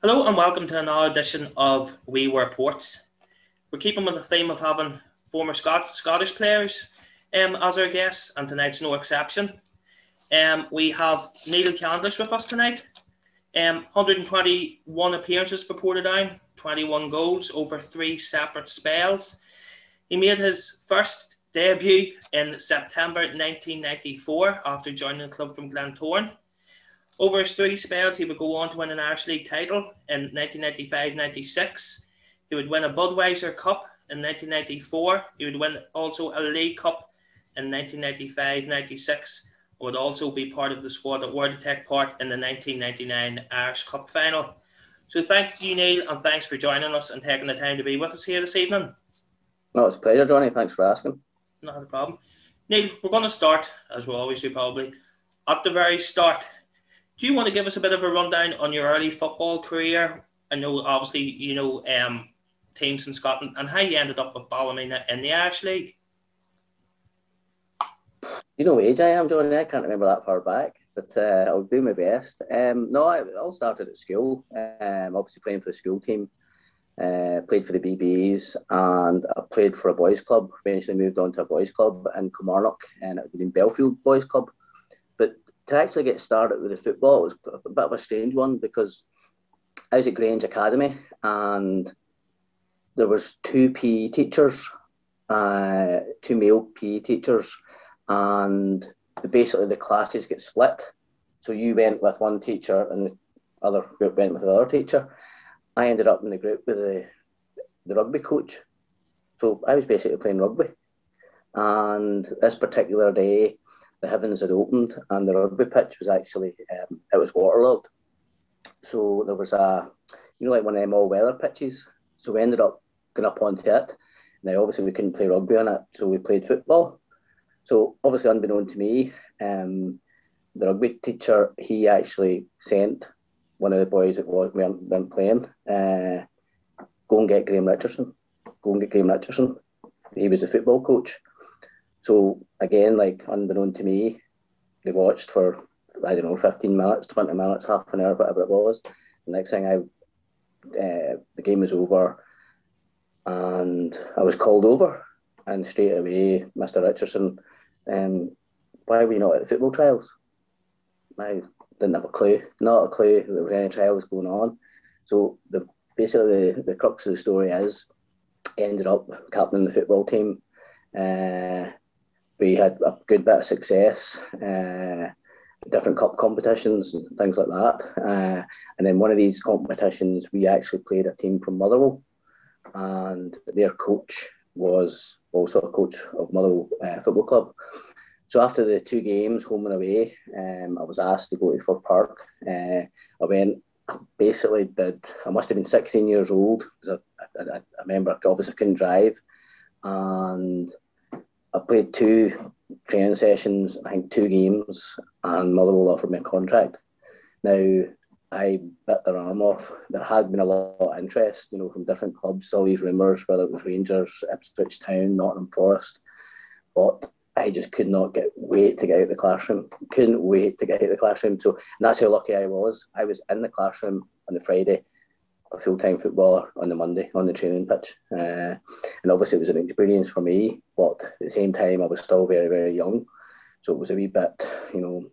Hello and welcome to another edition of We Were Ports. We're keeping with the theme of having former Scot- Scottish players um, as our guests, and tonight's no exception. Um, we have Neil Candlish with us tonight. Um, 121 appearances for Portadown, 21 goals over three separate spells. He made his first debut in September 1994 after joining the club from Glentoran. Over his three spells, he would go on to win an Irish League title in 1995-96. He would win a Budweiser Cup in 1994. He would win also a League Cup in 1995-96. Would also be part of the squad that were to take part in the 1999 Irish Cup final. So thank you, Neil, and thanks for joining us and taking the time to be with us here this evening. No, it's a pleasure, Johnny. Thanks for asking. Not a problem. Neil, we're going to start, as we always do probably, at the very start. Do you want to give us a bit of a rundown on your early football career? I know, obviously, you know um, teams in Scotland and how you ended up with Ballymena in the Irish League. You know age I am, Johnny. I can't remember that far back, but uh, I'll do my best. Um, no, I all started at school. Um, obviously playing for the school team. Uh, played for the BBs and I played for a boys' club. Eventually moved on to a boys' club in Kilmarnock and it was in Bellfield Boys' Club. To actually get started with the football, was a bit of a strange one because I was at Grange Academy and there was two PE teachers, uh, two male PE teachers, and basically the classes get split. So you went with one teacher and the other group went with the other teacher. I ended up in the group with the, the rugby coach. So I was basically playing rugby. And this particular day, the heavens had opened and the rugby pitch was actually, um, it was waterlogged. So there was a, you know, like one of them all weather pitches. So we ended up going up onto it. Now, obviously, we couldn't play rugby on it, so we played football. So, obviously, unbeknown to me, um, the rugby teacher, he actually sent one of the boys that was, weren't, weren't playing, uh, go and get Graham Richardson. Go and get Graham Richardson. He was the football coach. So, again, like, unbeknown to me, they watched for, I don't know, 15 minutes, 20 minutes, half an hour, whatever it was. The next thing I, uh, the game was over and I was called over, and straight away, Mr. Richardson, um, why were you not at the football trials? I didn't have a clue, not a clue there was any trials going on. So the basically the, the crux of the story is, ended up captaining the football team. Uh, we had a good bit of success, uh, different cup competitions and things like that. Uh, and then one of these competitions, we actually played a team from Motherwell and their coach was also a coach of Motherwell uh, Football Club. So after the two games, home and away, um, I was asked to go to Fir Park. Uh, I went, basically did, I must have been 16 years old because I, I, I remember obviously I couldn't drive. And I played two training sessions, I think two games, and Motherwell offered me a contract. Now, I bit their arm off. There had been a lot of interest, you know, from different clubs, all these rumours, whether it was Rangers, Ipswich Town, Nottingham Forest. But I just could not get wait to get out of the classroom. Couldn't wait to get out of the classroom. So that's how lucky I was. I was in the classroom on the Friday, a full time footballer on the Monday on the training pitch. Uh, and obviously it was an experience for me, but at the same time I was still very, very young. So it was a wee bit, you know,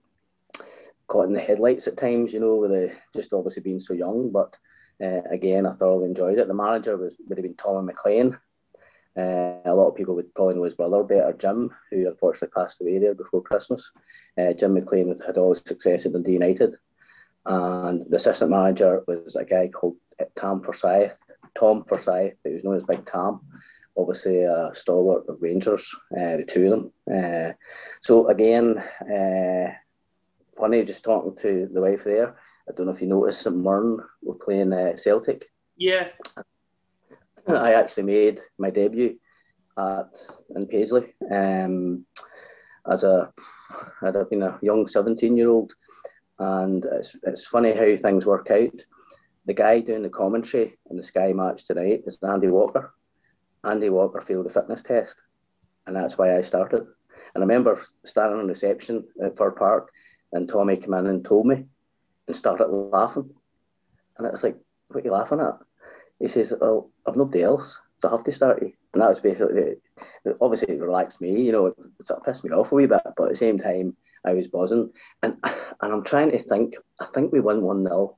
caught in the headlights at times, you know, with the, just obviously being so young. But uh, again, I thoroughly enjoyed it. The manager was would have been Tommy McLean. Uh, a lot of people would probably know his brother better, Jim, who unfortunately passed away there before Christmas. Uh, Jim McLean had all his success at Dundee United. And the assistant manager was a guy called Tom Forsyth, Tom Forsyth, who was known as Big Tom obviously a stalwart of Rangers, uh, the two of them. Uh, so again, uh, funny just talking to the wife there. I don't know if you noticed St Mirren were playing uh, Celtic. Yeah. I actually made my debut at in Paisley um, as a I'd have been a young 17 year old, and it's, it's funny how things work out. The guy doing the commentary in the Sky match tonight is Andy Walker. Andy Walker failed the fitness test, and that's why I started. And I remember standing on reception at Fir Park and Tommy came in and told me and started laughing. And I was like, what are you laughing at? He says, oh, I've nobody else, so I have to start you. And that was basically, obviously it relaxed me, you know, it sort of pissed me off a wee bit, but at the same time, I was buzzing. And and I'm trying to think, I think we won 1 0.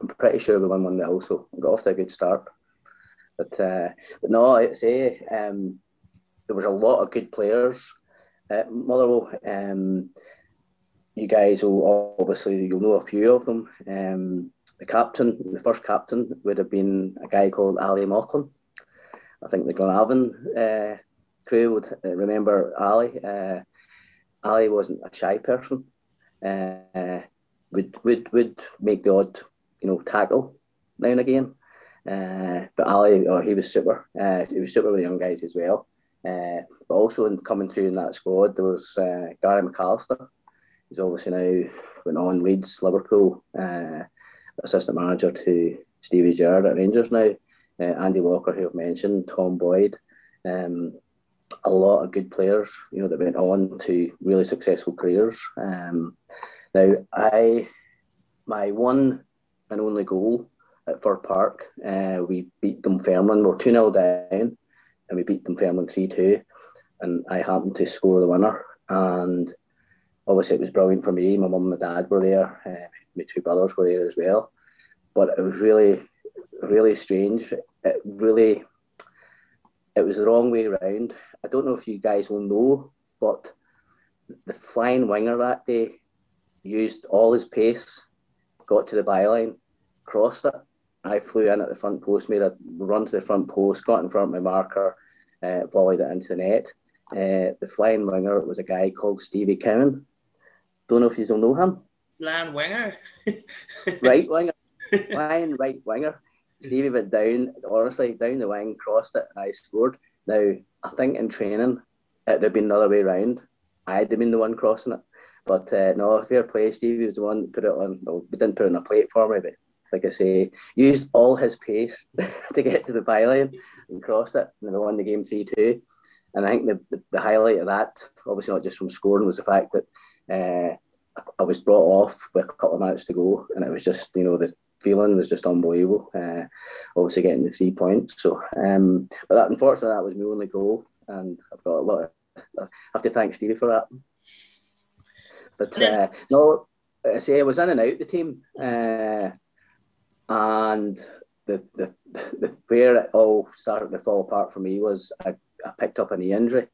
I'm pretty sure we won 1 0, so got off to a good start. But, uh, but no, I'd say um, there was a lot of good players at Motherwell. Um, you guys will obviously you'll know a few of them. Um, the captain, the first captain, would have been a guy called Ali Mauchlen. I think the Glenavon uh, crew would uh, remember Ali. Uh, Ali wasn't a shy person. Uh, would would would make the odd, you know, tackle now and again. Uh, but Ali, oh, he was super. Uh, he was super with young guys as well. Uh, but also in coming through in that squad, there was uh, Gary McAllister. He's obviously now went on Leeds, Liverpool, uh, assistant manager to Stevie Gerrard at Rangers now. Uh, Andy Walker, who I've mentioned, Tom Boyd. Um, a lot of good players, you know, that went on to really successful careers. Um, now, I, my one and only goal at Fir Park, uh, we beat Dunfermline. We're 2 0 down, and we beat Dunfermline 3 2. And I happened to score the winner. And obviously, it was brilliant for me. My mum and my dad were there, uh, my two brothers were there as well. But it was really, really strange. It really, it was the wrong way around. I don't know if you guys will know, but the flying winger that day used all his pace, got to the byline, crossed it. I flew in at the front post, made a run to the front post, got in front of my marker, uh, volleyed it into the net. Uh, the flying winger was a guy called Stevie Cowan. Don't know if you don't know him. Flying winger. right winger. flying right winger. Stevie went down, honestly, down the wing, crossed it, and I scored. Now, I think in training, it would have been the other way around. I'd have been the one crossing it. But uh, no, fair play. Stevie was the one that put it on. Well, we didn't put it on a plate for me, but like I say, used all his pace to get to the byline and cross it, and we won the game 3 2. And I think the, the, the, highlight of that, obviously not just from scoring, was the fact that uh, I was brought off with a couple of minutes to go, and it was just, you know, the feeling was just unbelievable. Uh, obviously, getting the three points. So, um, but that, unfortunately, that was my only goal, and I've got a lot of. I have to thank Stevie for that. But uh, no, I say I was in and out the team, uh, and the, the the where it all started to fall apart for me was I, I picked up a knee injury,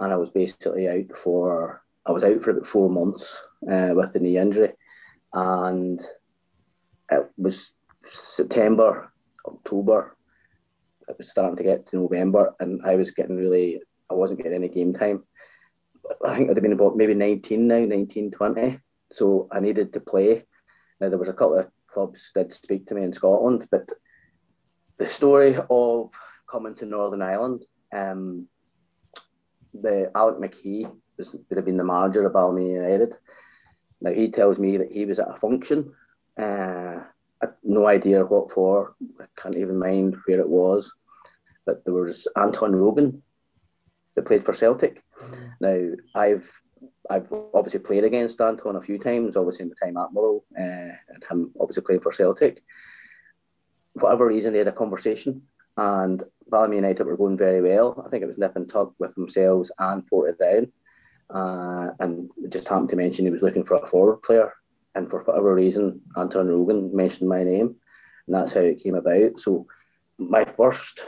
and I was basically out for I was out for about four months uh, with the knee injury, and it was September, October. It was starting to get to November, and I was getting really, I wasn't getting any game time. I think I'd have been about maybe 19 now, 19, 20. So I needed to play. Now, there was a couple of clubs that speak to me in Scotland, but the story of coming to Northern Ireland, um, the Alec McKee was, would have been the manager of Ballymena United. Now he tells me that he was at a function uh, no idea what for. I can't even mind where it was. But there was Anton Rogan that played for Celtic. Now I've I've obviously played against Anton a few times, obviously in the time at Motherwell, uh, and him obviously playing for Celtic. For whatever reason, they had a conversation, and Ballymena United were going very well. I think it was nip and tuck with themselves and Portadown, uh, and just happened to mention he was looking for a forward player and for whatever reason, Anton Rogan mentioned my name, and that's how it came about. So my first,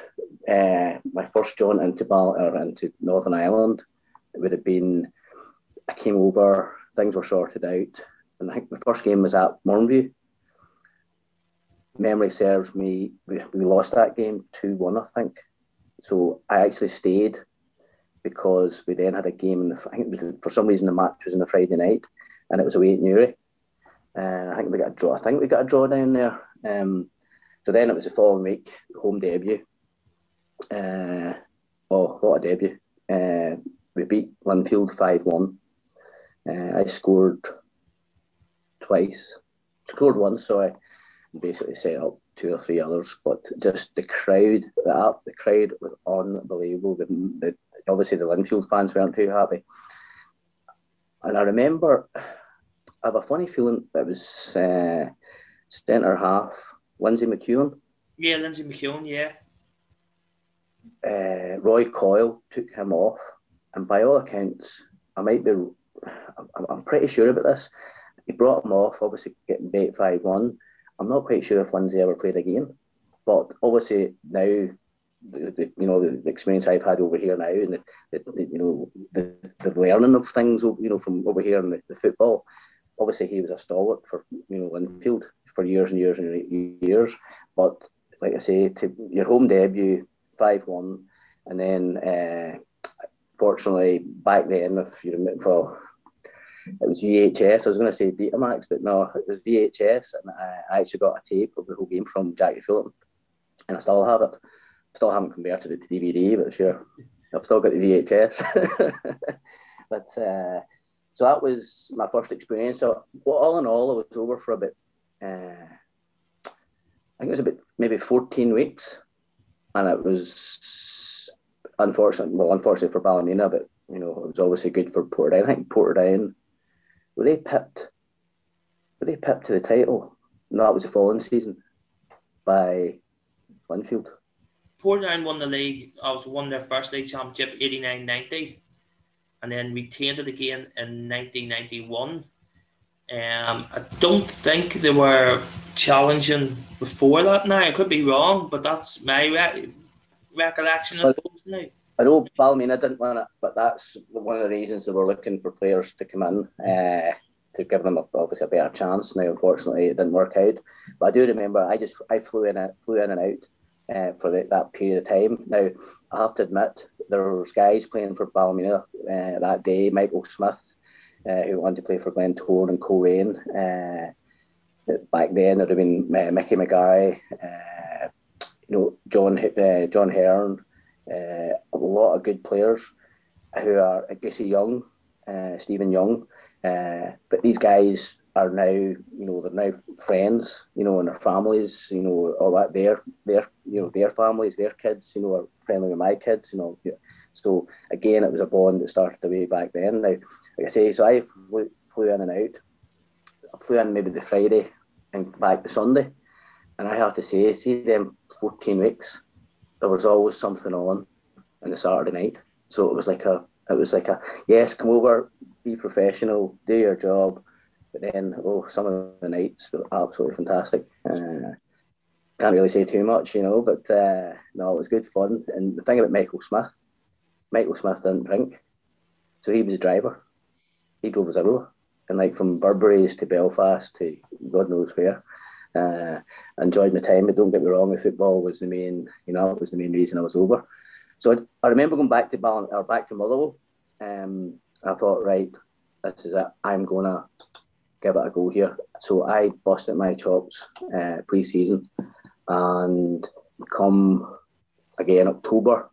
uh, my first jaunt into Bal- or into Northern Ireland would have been. I came over, things were sorted out, and I think the first game was at Mourneview. Memory serves me, we, lost that game 2 1, I think. So I actually stayed because we then had a game, in the, I think for some reason the match was on the Friday night and it was away at Newry. Uh, I think we got a draw. I think we got a draw down there. Um, so then it was the following week, home debut. Uh, oh, what a debut! Uh, we beat Linfield five one. Uh, I scored twice. Scored once, so I basically set up two or three others. But just the crowd, the up, the crowd was unbelievable. The, the, obviously the Linfield fans weren't too happy. And I remember I have a funny feeling that was uh, centre half Lindsay McKeown. Yeah, Lindsay McKeown, yeah. Uh, Roy Coyle took him off, and by all accounts, I might be, I'm, pretty sure about this. He brought him off, obviously getting bait 5 1. I'm not quite sure if Lindsay ever played again, but obviously now the, the, you know the, experience I've had over here now, and the, the you know the, the learning of things you know from over here in the, the football. Obviously, he was a stalwart for you know Linfield for years and years and years. But like I say, to your home debut, five one, and then uh, fortunately back then, if you remember, well, it was VHS. I was going to say Betamax, but no, it was VHS, and I actually got a tape of the whole game from Jackie Fulton, and I still have it. Still haven't converted it to DVD, but sure, I've still got the VHS. but uh, so that was my first experience. So well, all in all, I was over for a bit. Uh, I think it was about maybe 14 weeks, and it was unfortunate. Well, unfortunately for Ballymena, but you know it was obviously good for Portadown. I think Portadown were they pipped? Were they pipped to the title? No, that was the following season by Linfield. Portadown won the league. I was won their first league championship 89-90 and then retained it again in 1991. Um, I don't think they were challenging before that. Now I could be wrong, but that's my re- recollection of I know Ballymena didn't win it, but that's one of the reasons that we're looking for players to come in uh, to give them a, obviously a better chance. Now, unfortunately, it didn't work out. But I do remember I just I flew in flew in and out uh, for the, that period of time. Now, I have to admit, there was guys playing for Ballymena uh, that day. Michael Smith, who wanted to play for Glentoran and Coleraine. Back then, there'd have been Mickey McGarry, you know, John John Hearn, Uh, a lot of good players who are, guess, young, uh, Stephen Young. Uh, but these guys are now, you know, they're now friends, you know, and their families, you know, all that. Their, their, you know, their families, their kids, you know, are friendly with my kids, you know. So again, it was a bond that started way back then. Now, like I say, so I flew, flew in and out. I flew in maybe the Friday and back the Sunday, and I have to say, see them 14 weeks, there was always something on on the Saturday night. So it was like a, it was like a, yes, come over, be professional, do your job but then, oh, some of the nights were absolutely fantastic. Uh, can't really say too much, you know, but uh, no, it was good fun. And the thing about Michael Smith, Michael Smith didn't drink, so he was a driver. He drove us everywhere, and like from Burberry's to Belfast to God knows where. Uh, enjoyed my time, but don't get me wrong, the football was the main, you know, was the main reason I was over. So I, I remember going back to Ballon, or back to Motherwell. Um, I thought, right, this is it. I'm gonna give it a go here. So I busted my chops uh, pre-season, and come again October,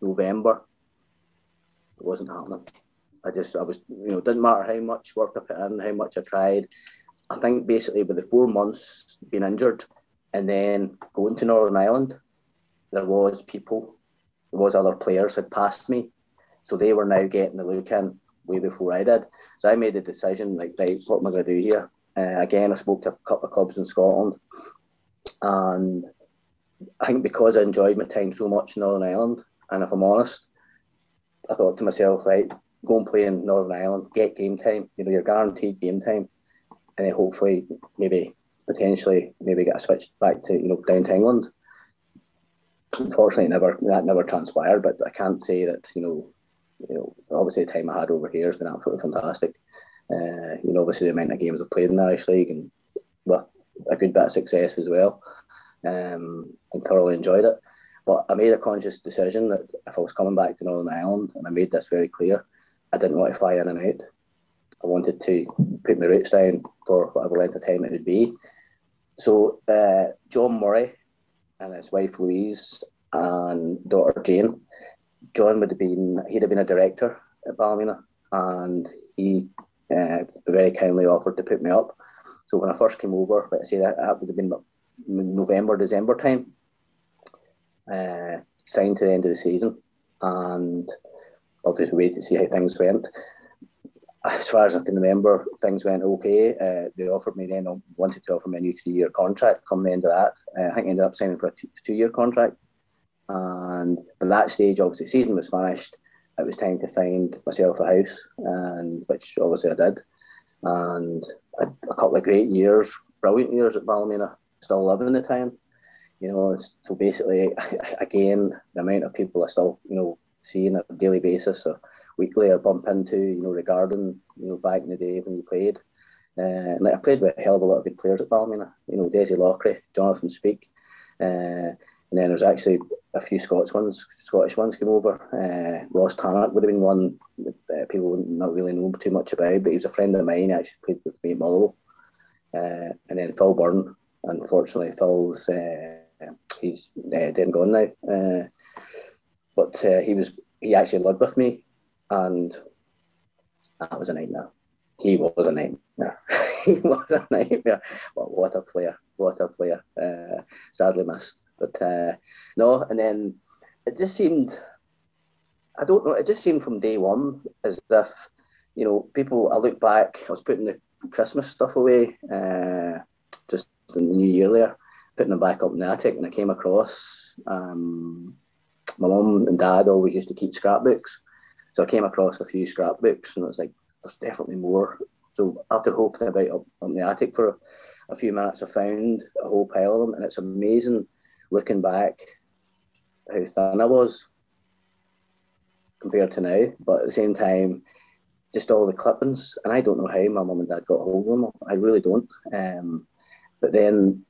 November, it wasn't happening. I just I was you know didn't matter how much work I put in, how much I tried. I think basically with the four months being injured, and then going to Northern Ireland, there was people, there was other players had passed me, so they were now getting the look in way before I did. So I made the decision, like, right, what am I going to do here? Uh, again, I spoke to a couple of clubs in Scotland, and I think because I enjoyed my time so much in Northern Ireland, and if I'm honest, I thought to myself, right, go and play in Northern Ireland, get game time. You know, you're guaranteed game time, and then hopefully, maybe potentially, maybe get a switch back to you know down to England. Unfortunately, never that never transpired. But I can't say that you know you know, obviously the time I had over here has been absolutely fantastic. Uh, you know, obviously the amount of games I've played in the Irish League and with a good bit of success as well, um, and thoroughly enjoyed it. But I made a conscious decision that if I was coming back to Northern Ireland, and I made this very clear, I didn't want to fly in and out. I wanted to put my roots down for whatever length of time it would be. So uh, John Murray and his wife Louise and daughter Jane John would have been, he'd have been a director at Ballymena and he uh, very kindly offered to put me up. So when I first came over, let's say that, that would have been November, December time, uh, signed to the end of the season and obviously wait to see how things went. As far as I can remember, things went okay. Uh, they offered me then wanted to offer me a new three-year contract. Come the end of that, uh, I think I ended up signing for a two-year contract. And at that stage, obviously, the season was finished. It was time to find myself a house, and which obviously I did. And a, a couple of great years, brilliant years at Ballymena. Still living the time, you know. So basically, again, the amount of people I still, you know, see on a daily basis or weekly or bump into, you know, regarding, you know, back in the day when you played. Uh, like I played with a hell of a lot of good players at Ballymena. You know, Dessie Lockery, Jonathan Speake, uh, and then there's actually a few Scots ones, Scottish ones came over. Uh, Ross Tarrant would have been one that uh, people not really know too much about, but he was a friend of mine. He actually played with me at Motherwell. Uh, and then Phil Byrne. Unfortunately, Phil's uh, he's uh, dead and gone now. But he was he actually lived with me, and that was a nightmare. He was a nightmare. he was a nightmare. But what a player! What a player! Uh, sadly missed. But uh, no, and then it just seemed, I don't know, it just seemed from day one as if, you know, people, I look back, I was putting the Christmas stuff away uh, just in the new year there, putting them back up in the attic, and I came across, um, my mum and dad always used to keep scrapbooks. So I came across a few scrapbooks, and it was like, there's definitely more. So after hoping about up, up in the attic for a, a few minutes, I found a whole pile of them, and it's amazing looking back how thin I was compared to now. But at the same time, just all the clippings, and I don't know how my mum and dad got hold of them. I really don't. Um, but then,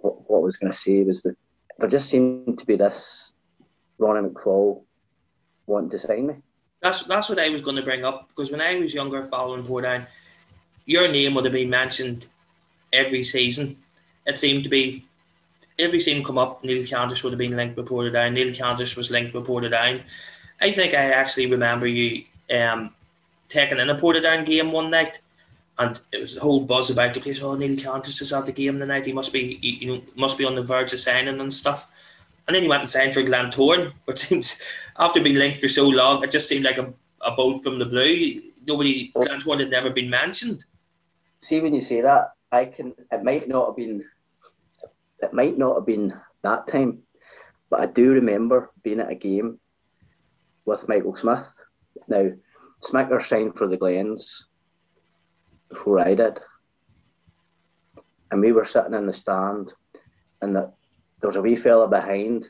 what, what I was going to say was that there just seemed to be this Ronnie McFall wanting to sign me. That's that's what I was going to bring up because when I was younger, following Portadown, your name would have been mentioned every season. It seemed to be every season come up, Neil Candlish would have been linked with Portadown. Neil Candlish was linked with Portadown. I think I actually remember you um, taking in a Portadown game one night, and it was a whole buzz about the place. Oh, Neil Candlish is at the game tonight. He must be, you know, must be on the verge of signing and stuff. And then he went and signed for Glentoran, which seems after being linked for so long, it just seemed like a, a bolt from the blue. Nobody, Glentoran had never been mentioned. See, when you say that, I can. It might not have been it might not have been that time, but I do remember being at a game with Michael Smith. Now, Smicker signed for the Glens before I did. And we were sitting in the stand, and the, there was a wee fella behind.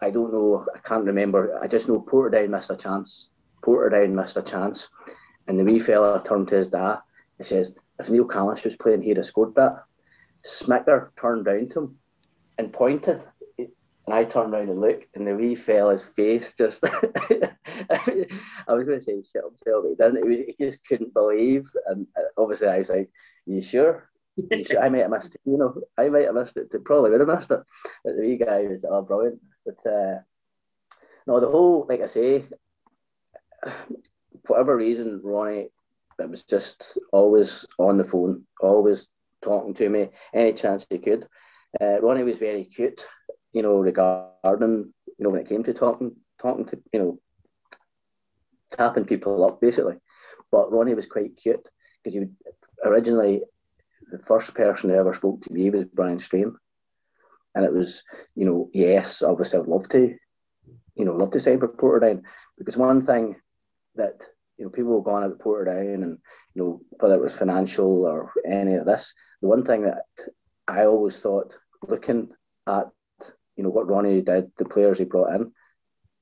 I don't know, I can't remember. I just know Portadown missed a chance. Portadown missed a chance. And the wee fella turned to his dad and says, If Neil Callis was playing, he'd have scored that. Smicker turned round to him and pointed. And I turned around and looked, and the wee fella's face just. I was going to say shit himself, but he didn't. He, was, he just couldn't believe. And uh, obviously, I was like, You sure? I might have missed it. You know, I might have missed it. Probably would have missed it. But the wee guy was, oh, brilliant. But uh, no, the whole, like I say, whatever reason, Ronnie, it was just always on the phone, always talking to me any chance he could. Uh, Ronnie was very cute, you know, regarding, you know, when it came to talking, talking to, you know, tapping people up basically. But Ronnie was quite cute because he would originally, the first person who ever spoke to me was Brian Strain. And it was, you know, yes, obviously I'd love to, you know, love to sign for Portadown because one thing that, you know, people go on about Portadown and, you know, whether it was financial or any of this, the one thing that I always thought, looking at you know what Ronnie did, the players he brought in,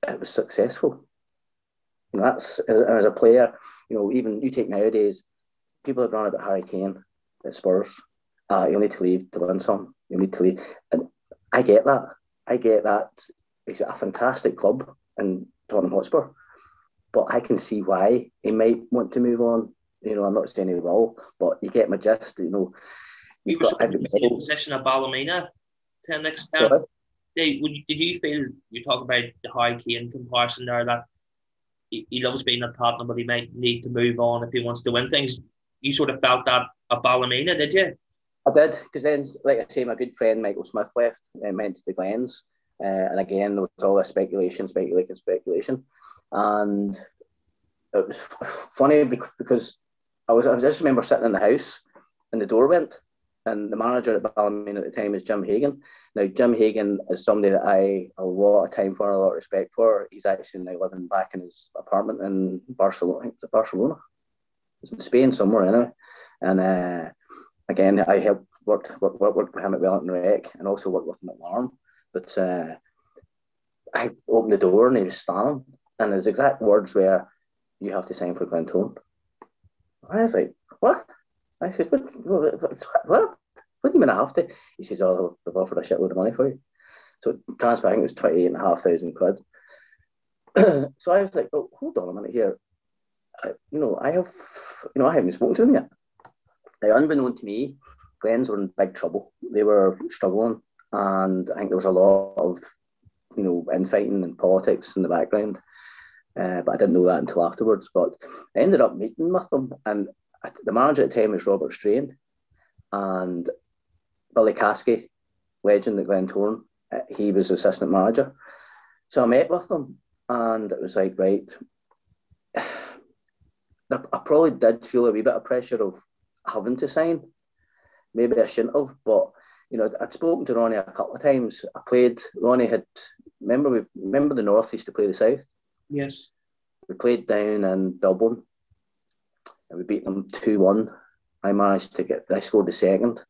it was successful. And that's as, as a player, you know, even you take nowadays, people have gone about Harry Kane at Spurs. Uh, you need to leave to win some. You need to leave, and I get that. I get that. It's a fantastic club in Tottenham Hotspur, but I can see why he might want to move on. You know, I'm not saying he will, but you get my gist. You know, he was in the position of Ballymena to an extent. Did, did you feel you talk about the Harry Kane comparison there that he, he loves being at Tottenham, but he might need to move on if he wants to win things? You sort of felt that at Ballymena, did you? I did, because then, like I say, my good friend Michael Smith left and went to the Glens. Uh, and again, there was all this speculation, speculation, speculation. And it was funny because I was I just remember sitting in the house and the door went and the manager at Ballymena at the time was Jim Hagan. Now Jim Hagan is somebody that I a lot of time for, a lot of respect for. He's actually now living back in his apartment in Barcelona. Barcelona. It's in Spain somewhere anyway. And uh, again, I helped worked worked, worked with him at Wellington Rec and also worked with him at Larne. But uh, I opened the door and he was standing, and his exact words were, "You have to sign for Glentoran." I was like, "What?" I said, "What? What? What, what do you mean I have to?" He says, "Oh, they've offered a shitload of money for you." So transfer, I think it was twenty eight and a half thousand quid. so I was like, "Oh, hold on a minute here. You know, I have, you know, I haven't spoken to them yet." Now, unbeknown to me, Glens were in big trouble. They were struggling, and I think there was a lot of you know, infighting and politics in the background. Uh, but I didn't know that until afterwards. But I ended up meeting with them, and the manager at the time was Robert Strain, and Billy Caskey, legend at Glentoran. Uh, he was assistant manager. So I met with them, and it was like, right. I probably did feel a wee bit of pressure of having to sign. Maybe I shouldn't have, but you know, I'd spoken to Ronnie a couple of times. I played. Ronnie had remember we remember the North used to play the South. Yes. We played down in Dublin, and we beat them two one. I managed to get. I scored the second,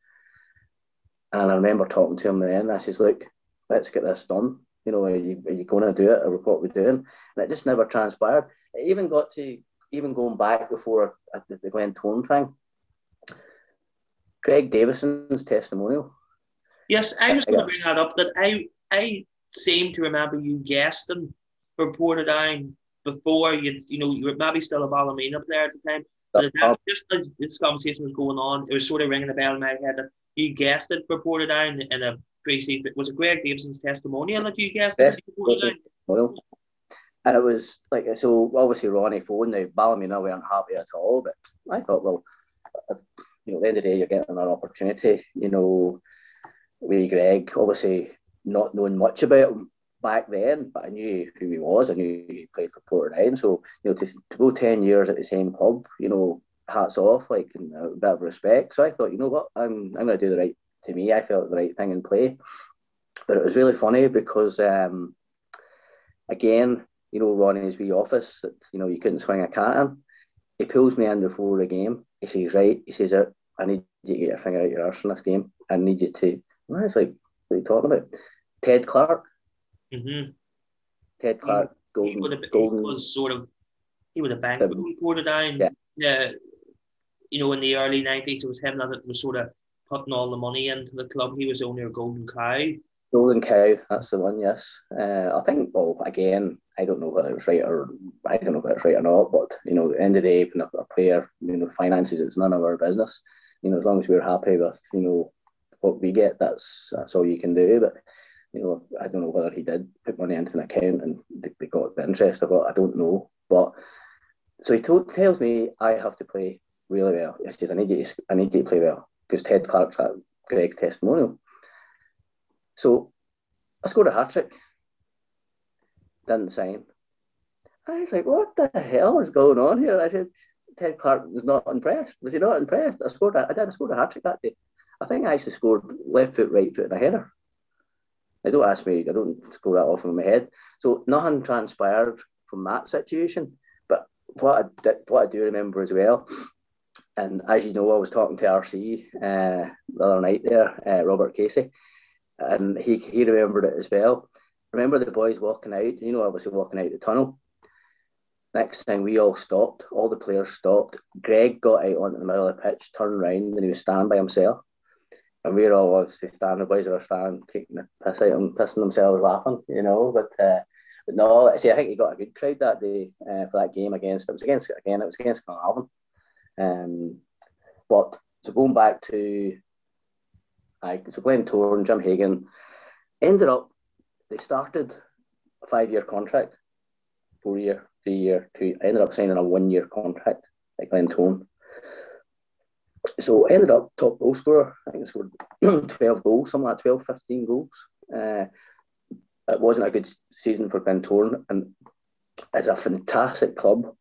and I remember talking to him then. I says, "Look, let's get this done. You know, are you, are you going to do it, or what we're doing?" And it just never transpired. It even got to even going back before at the, the Glentoran thing. Greg Davison's testimonial Yes, I was going to bring that up. That I I seem to remember you guessing for Portadown before you you know you were maybe still a Ballymena player at the time. But that, just as this conversation was going on, it was sort of ringing a bell in my head that you guessed it for Portadown in a pre-season. Uh, was it Greg Davison's testimonial that you guessed yes, it and it was like so. Obviously, Ronnie phoned. Now Ballymena weren't happy at all, but I thought, well, you know, at the end of the day, you're getting an opportunity. You know, with Greg, obviously not knowing much about him back then, but I knew who he was. I knew he played for Portadown. So, you know, to, to go 10 years at the same club, you know, hats off, like, and a bit of respect. So I thought, you know what, I'm, I'm going to do the right, to me, I felt the right thing in play. But it was really funny because, um, again, you know, Ronnie's wee office that, you know, you couldn't swing a cat in. He pulls me in before the game. He says, right, he says, I need you to get your finger out your arse in this game. I need you to I was like, what are you talking about? Ted Clark. Mm-hmm. Ted Clark, he, golden, he, golden. He was sort of, he was a bank um, Portadown. Yeah. Uh, you know, in the early 90s, it was him that was sort of putting all the money into the club. He was the owner of Golden Cow. Golden Cow, that's the one, yes. Uh, I think, well, again, I don't know whether it was right or I don't know whether it's right or not, but, you know, at the end of the day, when a, player, you know, finances, it's none of our business. You know, as long as we're happy with, you know, what we get, that's that's all you can do. But you know, I don't know whether he did put money into an account and they got the interest of it. I don't know. But so he told, tells me I have to play really well. He says I need you to, I need you to play well because Ted Clark's at Greg's testimonial. So I scored a hat trick. Didn't sign. I was like, what the hell is going on here? I said, Ted Clark was not impressed. Was he not impressed? I scored. A, I did. I scored a hat trick that day. I think I actually scored left foot, right foot, and a header. I don't ask me, I don't score that off in my head. So nothing transpired from that situation. But what I did, what I do remember as well, and as you know, I was talking to RC uh, the other night there, uh, Robert Casey, and he he remembered it as well. Remember the boys walking out, you know, obviously walking out the tunnel. Next thing we all stopped, all the players stopped. Greg got out onto the middle of the pitch, turned around, and he was standing by himself and we are all obviously standing, the boys are standing, taking the piss out and pissing themselves laughing, you know. But uh, but no, see, I think he got a good crowd that day uh, for that game against. It was against again. It was against Glenavon. Um, but so going back to, I so Glentoran, Jim Hagan, ended up. They started a five-year contract, four-year, three-year, two. I ended up signing a one-year contract at Glentoran so ended up top goal scorer. I think I scored 12 goals, something like 12, 15 goals. Uh, it wasn't a good season for Glentoran, and it's a fantastic club.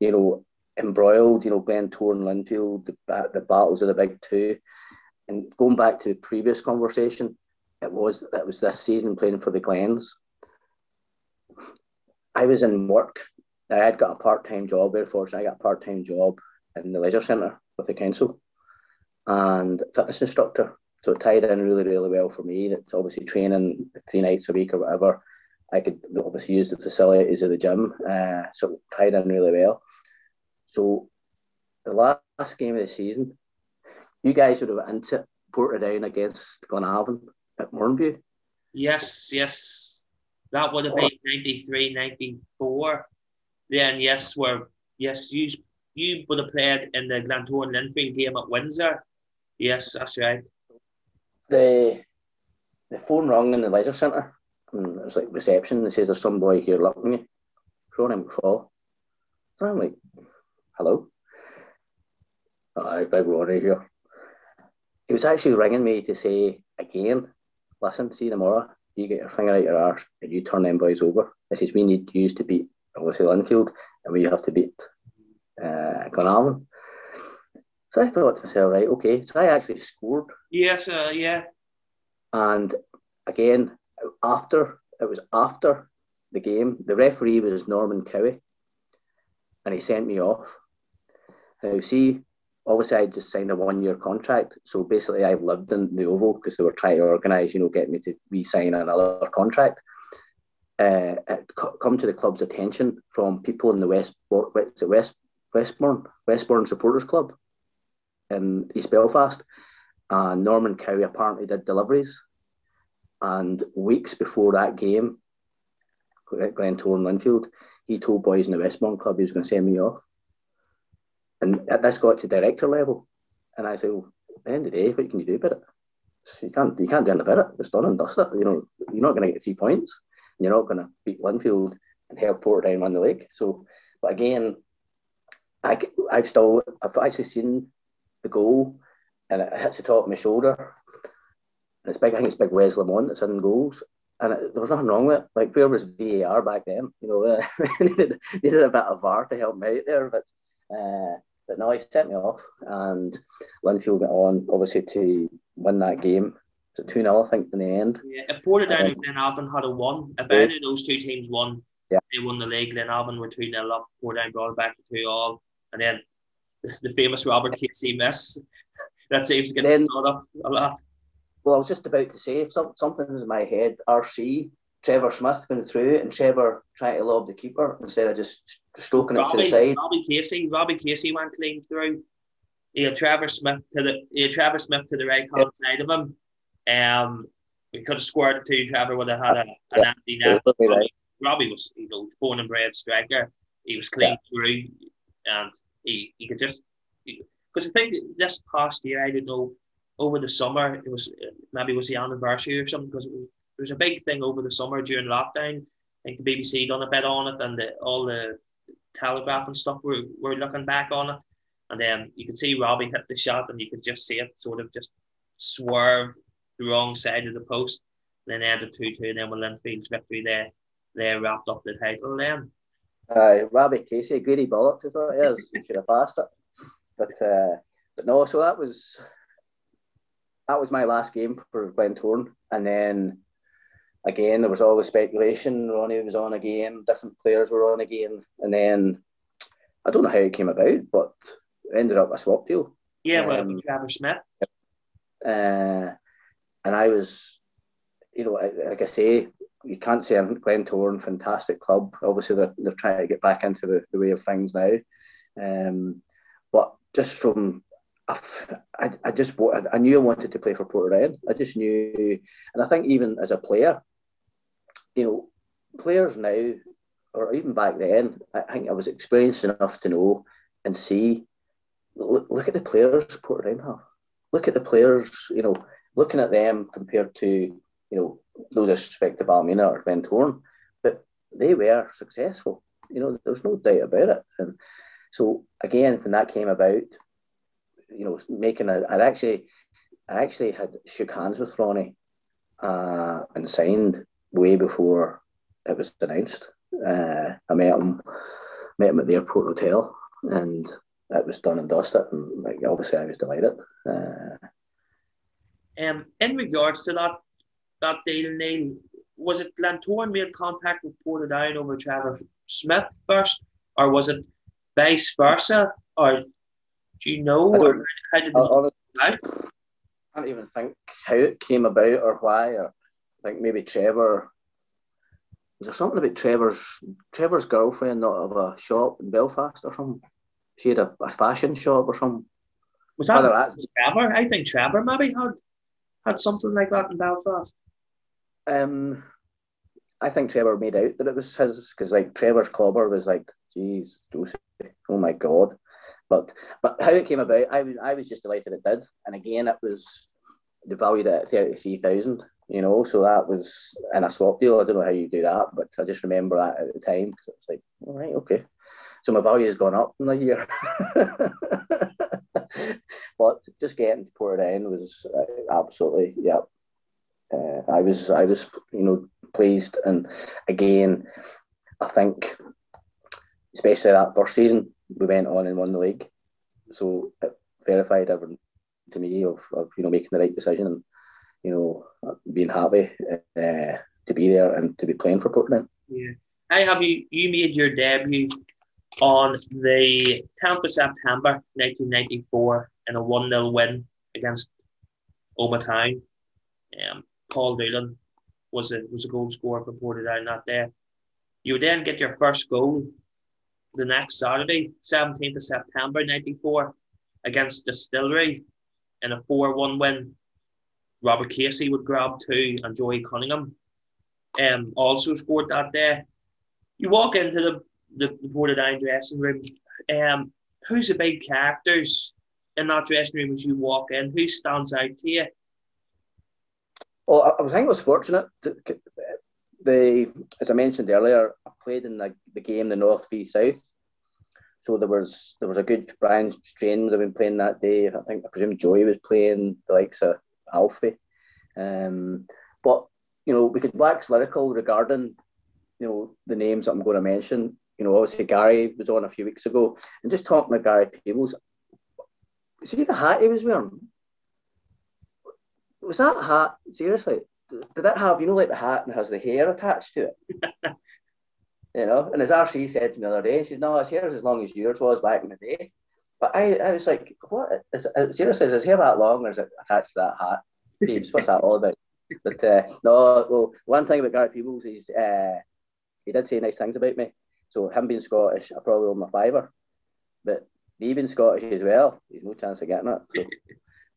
you know, embroiled, you know, Glentoran, Linfield, the, the battles of the big two. And going back to the previous conversation, it was it was this season playing for the Glens. I was in work. I had got a part time job. Very fortunate, I got a part time job in the leisure centre with the council and fitness instructor. So it tied in really, really well for me. It's obviously training three nights a week or whatever. I could obviously use the facilities of the gym. Uh, so tied in really well. So the last game of the season, you guys would have into Portadown against Glenavon at Mourneview. Yes, yes. That would have been 93, 94. Then yes, where yes, you you would have played in the Glentoran Linfield game at Windsor. Yes, that's right. The the phone rang in the leisure centre and it was like reception. It says there's some boy here looking you. Ronnie McFall. So I'm like, hello. Hi, big Ronnie here. He was actually ringing me to say again, listen, see you tomorrow, you get your finger out your arse and you turn them boys over. This is we need you to beat obviously Linfield and we have to beat uh. So I thought to myself, right, okay. So I actually scored. Yes, uh, yeah. And again, after it was after the game, the referee was Norman Cowie, and he sent me off. Now, see, obviously, I just signed a one-year contract, so basically, I lived in the Oval because they were trying to organise, you know, get me to re-sign another contract. Uh, it come to the club's attention from people in the West, West Westbourne Westbourne Supporters Club in East Belfast, and Norman Cowie apparently did deliveries. And weeks before that game, Glentoran Linfield, he told boys in the Westbourne Club he was going to send me off. And this got to director level. And I said, well, at the end of the day, what can you do about it? you can't you can't do anything about it. It's done and dusted. You know, you're not going to get three points. And you're not going to beat Linfield and help Portadown win the league. So, but again, I, I've still I've actually seen the goal and it hits the top of my shoulder. And it's big. I think it's big Wes Lamont that's in goals, and it, there was nothing wrong with it. Like where was VAR back then? You know, uh, needed, needed a bit of VAR to help me out there, but. Uh, but no, he sent me off, and Linfield went on obviously to win that game. So 2 0, I think, in the end. Yeah, if Portadown and Glenavon had a one, if any of those two teams won, yeah. they won the league. Glenavon were 2 0 up, Portadown brought it back to 2 all. And then the famous Robert Casey miss that saves getting then, brought up a lot. Well, I was just about to say, if some, something's in my head, RC, Trevor Smith going through and Trevor trying to lob the keeper instead of just stroking Robbie, it to the side. Robbie Casey, Robbie Casey went clean through. He had Trevor Smith to the he had Trevor Smith to the right hand yep. side of him. Um, we could have scored too. Trevor would have had a, an yep. empty net. Robbie, right. Robbie was, you know, born and bred striker. He was clean through, and he, he could just because I think this past year I don't know over the summer it was maybe it was the anniversary or something because it was, it was a big thing over the summer during lockdown. I think the BBC done a bit on it and the, all the Telegraph and stuff were, were looking back on it. And then you could see Robbie hit the shot and you could just see it sort of just swerve the wrong side of the post. And then ended 2 2. And then when Linfield's victory, there, they wrapped up the title then. Uh, Robbie Casey, greedy bollocks is what it is. he should have passed it. But uh, but no, so that was that was my last game for Glentoran, and then again there was all the speculation. Ronnie was on again, different players were on again, and then I don't know how it came about, but ended up a swap deal. Yeah, um, with Trevor Smith. Uh, and I was, you know, like I say, you can't say Glentoran, fantastic club. Obviously, they're, they're trying to get back into the, the way of things now. Um, but just from, I, I just I knew I wanted to play for Portadown. I just knew, and I think even as a player, you know, players now, or even back then, I think I was experienced enough to know and see. Look, look at the players Portadown have. Look at the players. You know, looking at them compared to you know no disrespect to Ballymena or Glentoran, but they were successful. You know, there was no doubt about it. And so again, when that came about, you know, making a, I'd actually, I actually had shook hands with Ronnie uh, and signed way before it was announced. Uh, I met him, met him at the airport hotel, and it was done and dusted. And like, obviously, I was delighted. Uh, um, in regards to that that deal, Neil, was it Glentoran made contact with Portadown over Trevor Smith first, or was it vice versa, or do you know, or how did it I can't even think how it came about or why. Or I think maybe Trevor. Was there something about Trevor's Trevor's girlfriend not of a shop in Belfast or something? She had a, a fashion shop or something. Was that, that Trevor? I think Trevor maybe had had something like that in Belfast. Um, I think Trevor made out that it was his because like Trevor's clobber was like, geez, oh my god. But but how it came about, I was I was just delighted it did. And again, it was the valued at thirty three thousand. You know, so that was in a swap deal. I don't know how you do that, but I just remember that at the time because it was like, all right, okay. So my value has gone up in a year. but just getting to Portadown was uh, absolutely, yeah. Uh, I was, I was, you know, pleased, and again, I think, especially that first season, we went on and won the league, so it verified everything to me of, of you know making the right decision and you know being happy uh, to be there and to be playing for Portadown. Yeah, I have you. You made your debut on the 10th of September 1994 in a 1 0 win against Omagh Town. Um, Paul Doolan was a, was a goal scorer for Portadown that day. You then get your first goal the next Saturday, 17th of September 94, against Distillery in a 4 1 win. Robert Casey would grab two, and Joey Cunningham um, also scored that day. You walk into the the, the Portadown dressing room. Um, who's the big characters in that dressing room as you walk in? Who stands out to you? Well, I, I think I was fortunate. To, the as I mentioned earlier, I played in the, the game the North v South. So there was there was a good Brian Strain would have been playing that day. I think I presume Joey was playing the likes of Alfie. Um, but you know, we could wax lyrical regarding you know the names that I'm going to mention you know, obviously Gary was on a few weeks ago, and just talking to Gary Peebles. See the hat he was wearing. Was that hat seriously? Did that have you know like the hat and has the hair attached to it? you know, and as RC said to me the other day, she said, "No, his hair's as long as yours was back in the day." But I, I was like, "What? Is, is, seriously, is his hair that long, or is it attached to that hat?" Peebles, what's that all about? But uh, no, well, one thing about Gary Peebles is uh, he did say nice things about me. So him being Scottish, I probably owe him a fiver. But me being Scottish as well, there's no chance of getting it. So,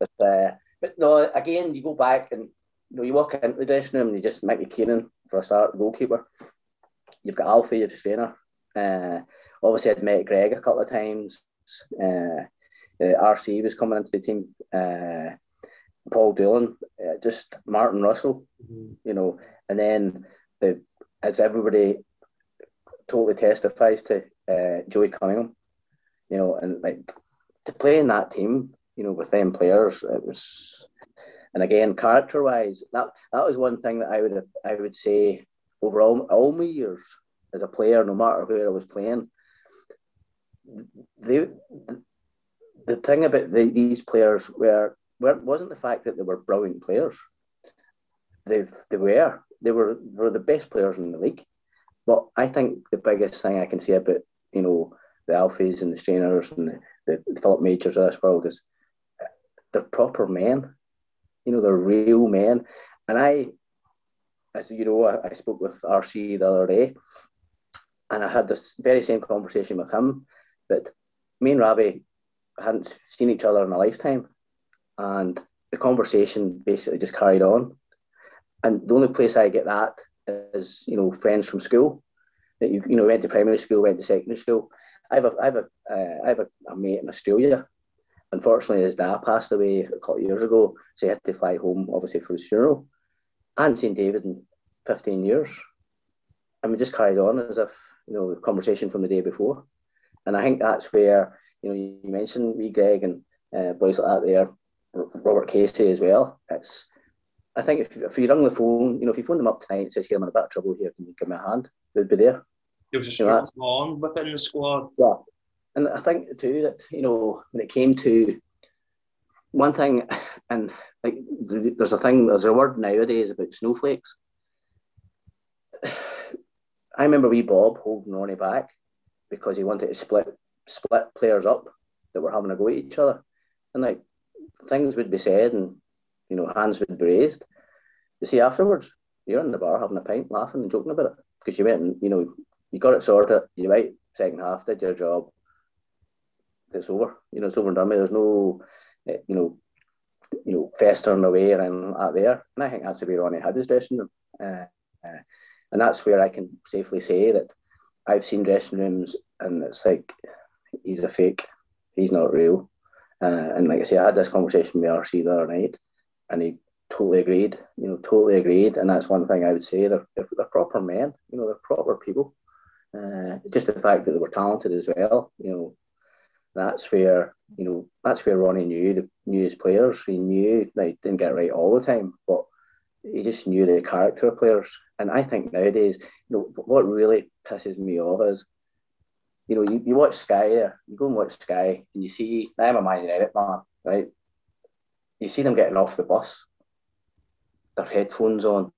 but uh, but no, again, you go back and you know you walk into the dressing room and you just Mickey Keenan for a start, goalkeeper. You've got Alfie, you've trainer. Uh, obviously, I'd met Greg a couple of times. Uh, uh, RC was coming into the team. Uh, Paul Doolan, uh, just Martin Russell, mm-hmm. you know, and then the as everybody totally testifies to uh, Joey Cunningham. You know, and like to play in that team, you know, with them players, it was. And again, character-wise, that that was one thing that I would I would say over all, all my years as a player, no matter where I was playing. They, the thing about the, these players were, were wasn't the fact that they were brilliant players. They they were they were were the best players in the league. But I think the biggest thing I can say about, you know, the Alfies and the Strainers and the, the Philip Majors of this world is they're proper men. You know, they're real men. And I, as you know, I, I spoke with RC the other day, and I had this very same conversation with him that me and Ravi hadn't seen each other in a lifetime. And the conversation basically just carried on. And the only place I get that is you know friends from school that you you know went to primary school, went to secondary school. I have a I have a uh, I have a, a, mate in Australia. Unfortunately, his dad passed away a couple of years ago, so he had to fly home, obviously for his funeral. I hadn't seen David in fifteen years, and we just carried on as if you know the conversation from the day before. And I think that's where you know you mentioned me, Greg, and uh, boys like that there, Robert Casey as well. It's I think if, if you rung the phone, you know, if you phone them up tonight and says, "Here, I'm in a bit of trouble here. Can you give me a hand?" They'd be there. there was a strong bond within the squad. Yeah, and I think too that you know when it came to one thing, and like there's a thing, there's a word nowadays about snowflakes. I remember wee Bob holding Ronnie back because he wanted to split split players up that were having a go at each other, and like things would be said and you know hands would be raised. You see, afterwards you're in the bar having a pint, laughing and joking about it because you went and you know you got it sorted. You right second half did your job. It's over. You know it's over and done. with. There's no eh, you know you know festering away and like there. And I think that's the way Ronnie had his dressing room. Uh, uh, and that's where I can safely say that I've seen dressing rooms and it's like he's a fake, he's not real. Uh, and like I say, I had this conversation with RC the other night, and he totally agreed. You know, totally agreed. And that's one thing I would say. They're they're, proper men. You know, they're proper people. Uh, just the fact that they were talented as well. You know, that's where you know that's where Ronnie knew the knew his players. He knew they didn't get right all the time, but he just knew the character of players. And I think nowadays, you know, what really pisses me off is, you know, you, you watch Sky there, you go and watch Sky, and you see, I'm a Man United man, right? You see them getting off the bus, their headphones on.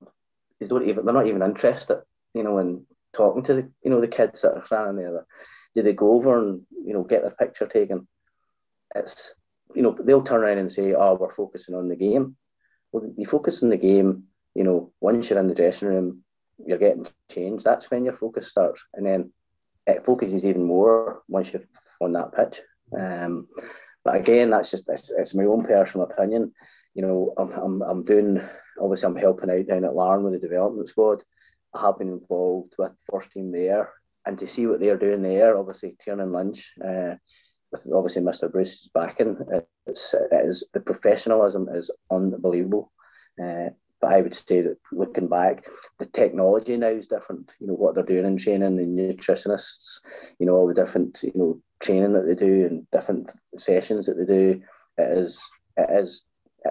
They don't even, they're not even interested, you know, in talking to the, you know, the kids that are standing there. Do they go over and, you know, get their picture taken? It's, you know, they'll turn around and say, oh, we're focusing on the game you focus on the game. You know, once you're in the dressing room, you're getting changed. That's when your focus starts, and then it focuses even more once you're on that pitch. Um, but again, that's just it's, it's, my own personal opinion. You know, I'm, I'm, I'm doing obviously I'm helping out down at Larne with the development squad. I have been involved with first team there, and to see what they're doing there, obviously Tiernan Lynch. Uh, with obviously Mr. Bruce's backing, it's, it is, the professionalism is unbelievable. Uh, but I would say that looking back, the technology now is different. You know what they're doing in training, the nutritionists, you know all the different you know training that they do and different sessions that they do. It is it is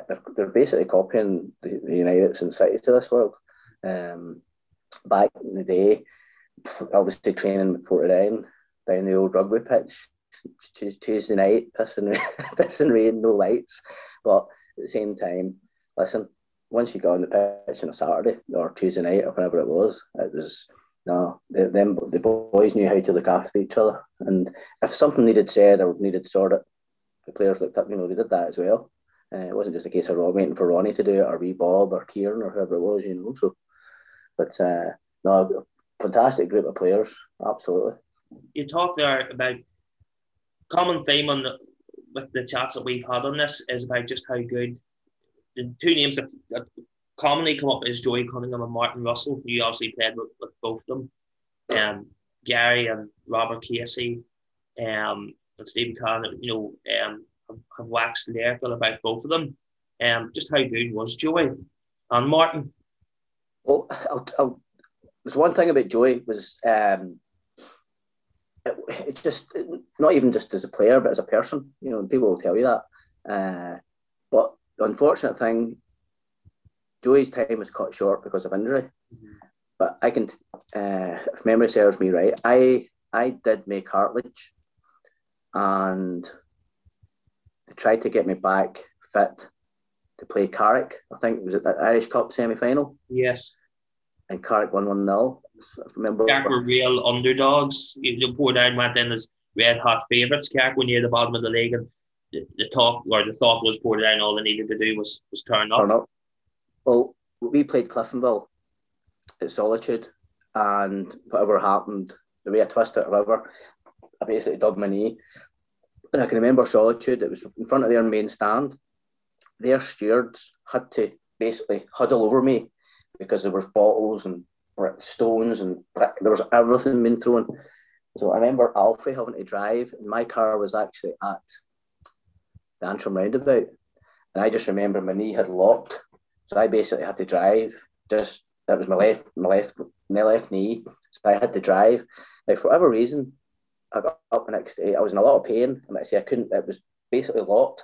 they're, they're basically copying the, the Uniteds and Cities this world. Um, back in the day, obviously training with Portadown down the old rugby pitch, Tuesday night, pissing, pissing rain, no lights. But at the same time, listen, once you got on the pitch on a Saturday or Tuesday night or whenever it was, it was no, the, them the boys knew how to look after each other. And if something needed said or needed sorted, the players looked up, you know, they did that as well. Uh, it wasn't just a case of Rob waiting for Ronnie to do it or wee Bob or Kieran or whoever it was, you know. So, but uh, no, fantastic group of players, absolutely. You talk there about common theme on the, with the chats that we've had on this is about just how good the two names that, that commonly come up is Joey Cunningham and Martin Russell. You obviously played with, with both of them. Um, Gary and Robert Casey um, and Stephen Kahn, you know, um, have, have waxed lyrical about both of them. Um, just how good was Joey and Martin? Well, I'll, I'll, there's one thing about Joey was um, it's just not even just as a player, but as a person. You know, people will tell you that. Uh, but the unfortunate thing, Joey's time was cut short because of injury. Mm-hmm. But I can, uh, if memory serves me right, I I did make cartilage, and they tried to get me back fit to play Carrick. I think it was at the Irish Cup semi final. Yes. And Carrick won one 0 remember Carrick were real underdogs. You Portadown went in as red hot favourites. Carrick were near the bottom of the league, and the, the talk or the thought was Portadown all they needed to do was was turn up. Turn up. Well, we played Cliftonville at Solitude, and whatever happened, the way I twisted it, whatever, I basically dubbed my knee. And I can remember Solitude. It was in front of their main stand. Their stewards had to basically huddle over me because there was bottles and stones and brick. There was everything being thrown. So I remember Alfie having to drive, and my car was actually at the Antrim roundabout. And I just remember my knee had locked. So I basically had to drive. Just that was my left my left my left knee. So I had to drive. Now for whatever reason, I got up the next day. I was in a lot of pain. And I say I couldn't it was basically locked.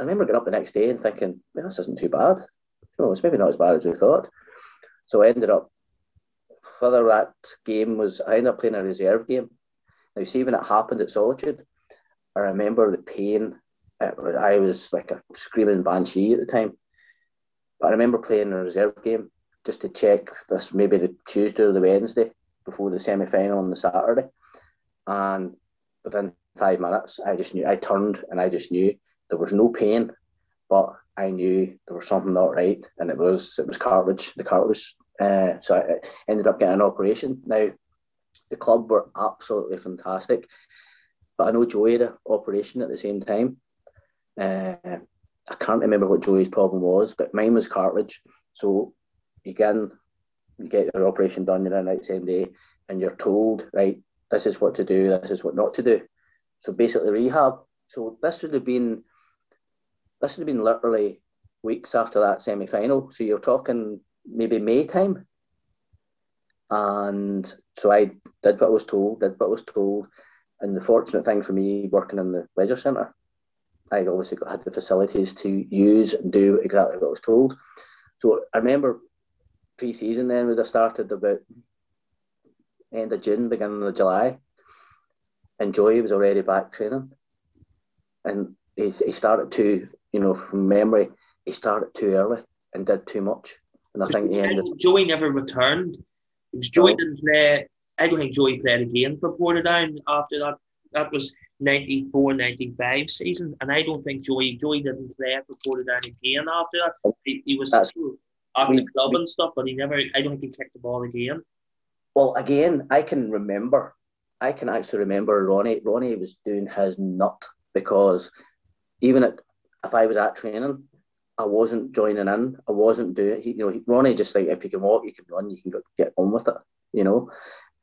I remember getting up the next day and thinking, well, this isn't too bad. You know, it's maybe not as bad as we thought. So I ended up whether that game was, I ended up playing a reserve game. Now, you see, when it happened at Solitude, I remember the pain. I was like a screaming banshee at the time. But I remember playing a reserve game just to check this maybe the Tuesday or the Wednesday before the semi final on the Saturday. And within five minutes, I just knew, I turned and I just knew there was no pain, but I knew there was something not right. And it was, it was cartilage, the cartilage. Uh, so I ended up getting an operation. Now, the club were absolutely fantastic, but I know Joey had an operation at the same time. Uh, I can't remember what Joey's problem was, but mine was cartilage. So again, you get your operation done, you're in same day, and you're told, right, this is what to do, this is what not to do. So basically rehab. So this would have been this would have been literally weeks after that semi final. So you're talking maybe May time. And so I did what I was told, did what I was told. And the fortunate thing for me working in the leisure centre, I obviously got, had the facilities to use and do exactly what I was told. So I remember pre-season then would have started about end of June, beginning of July, and Joey was already back training, and he, he started too, you know, from memory, he started too early and did too much, and I think. Joey never returned. It was Joey didn't play. I don't think Joey played again for Portadown after that. That was 94, 95 season, and I don't think Joey Joey didn't play for Portadown again after that. He, he was still at the club and stuff, but he never. I don't think he kicked the ball again. Well, again, I can remember. I can actually remember Ronnie. Ronnie was doing his nut because even at, if I was at training, I wasn't joining in. I wasn't doing. He, you know, Ronnie just like if you can walk, you can run, you can go, get on with it. You know,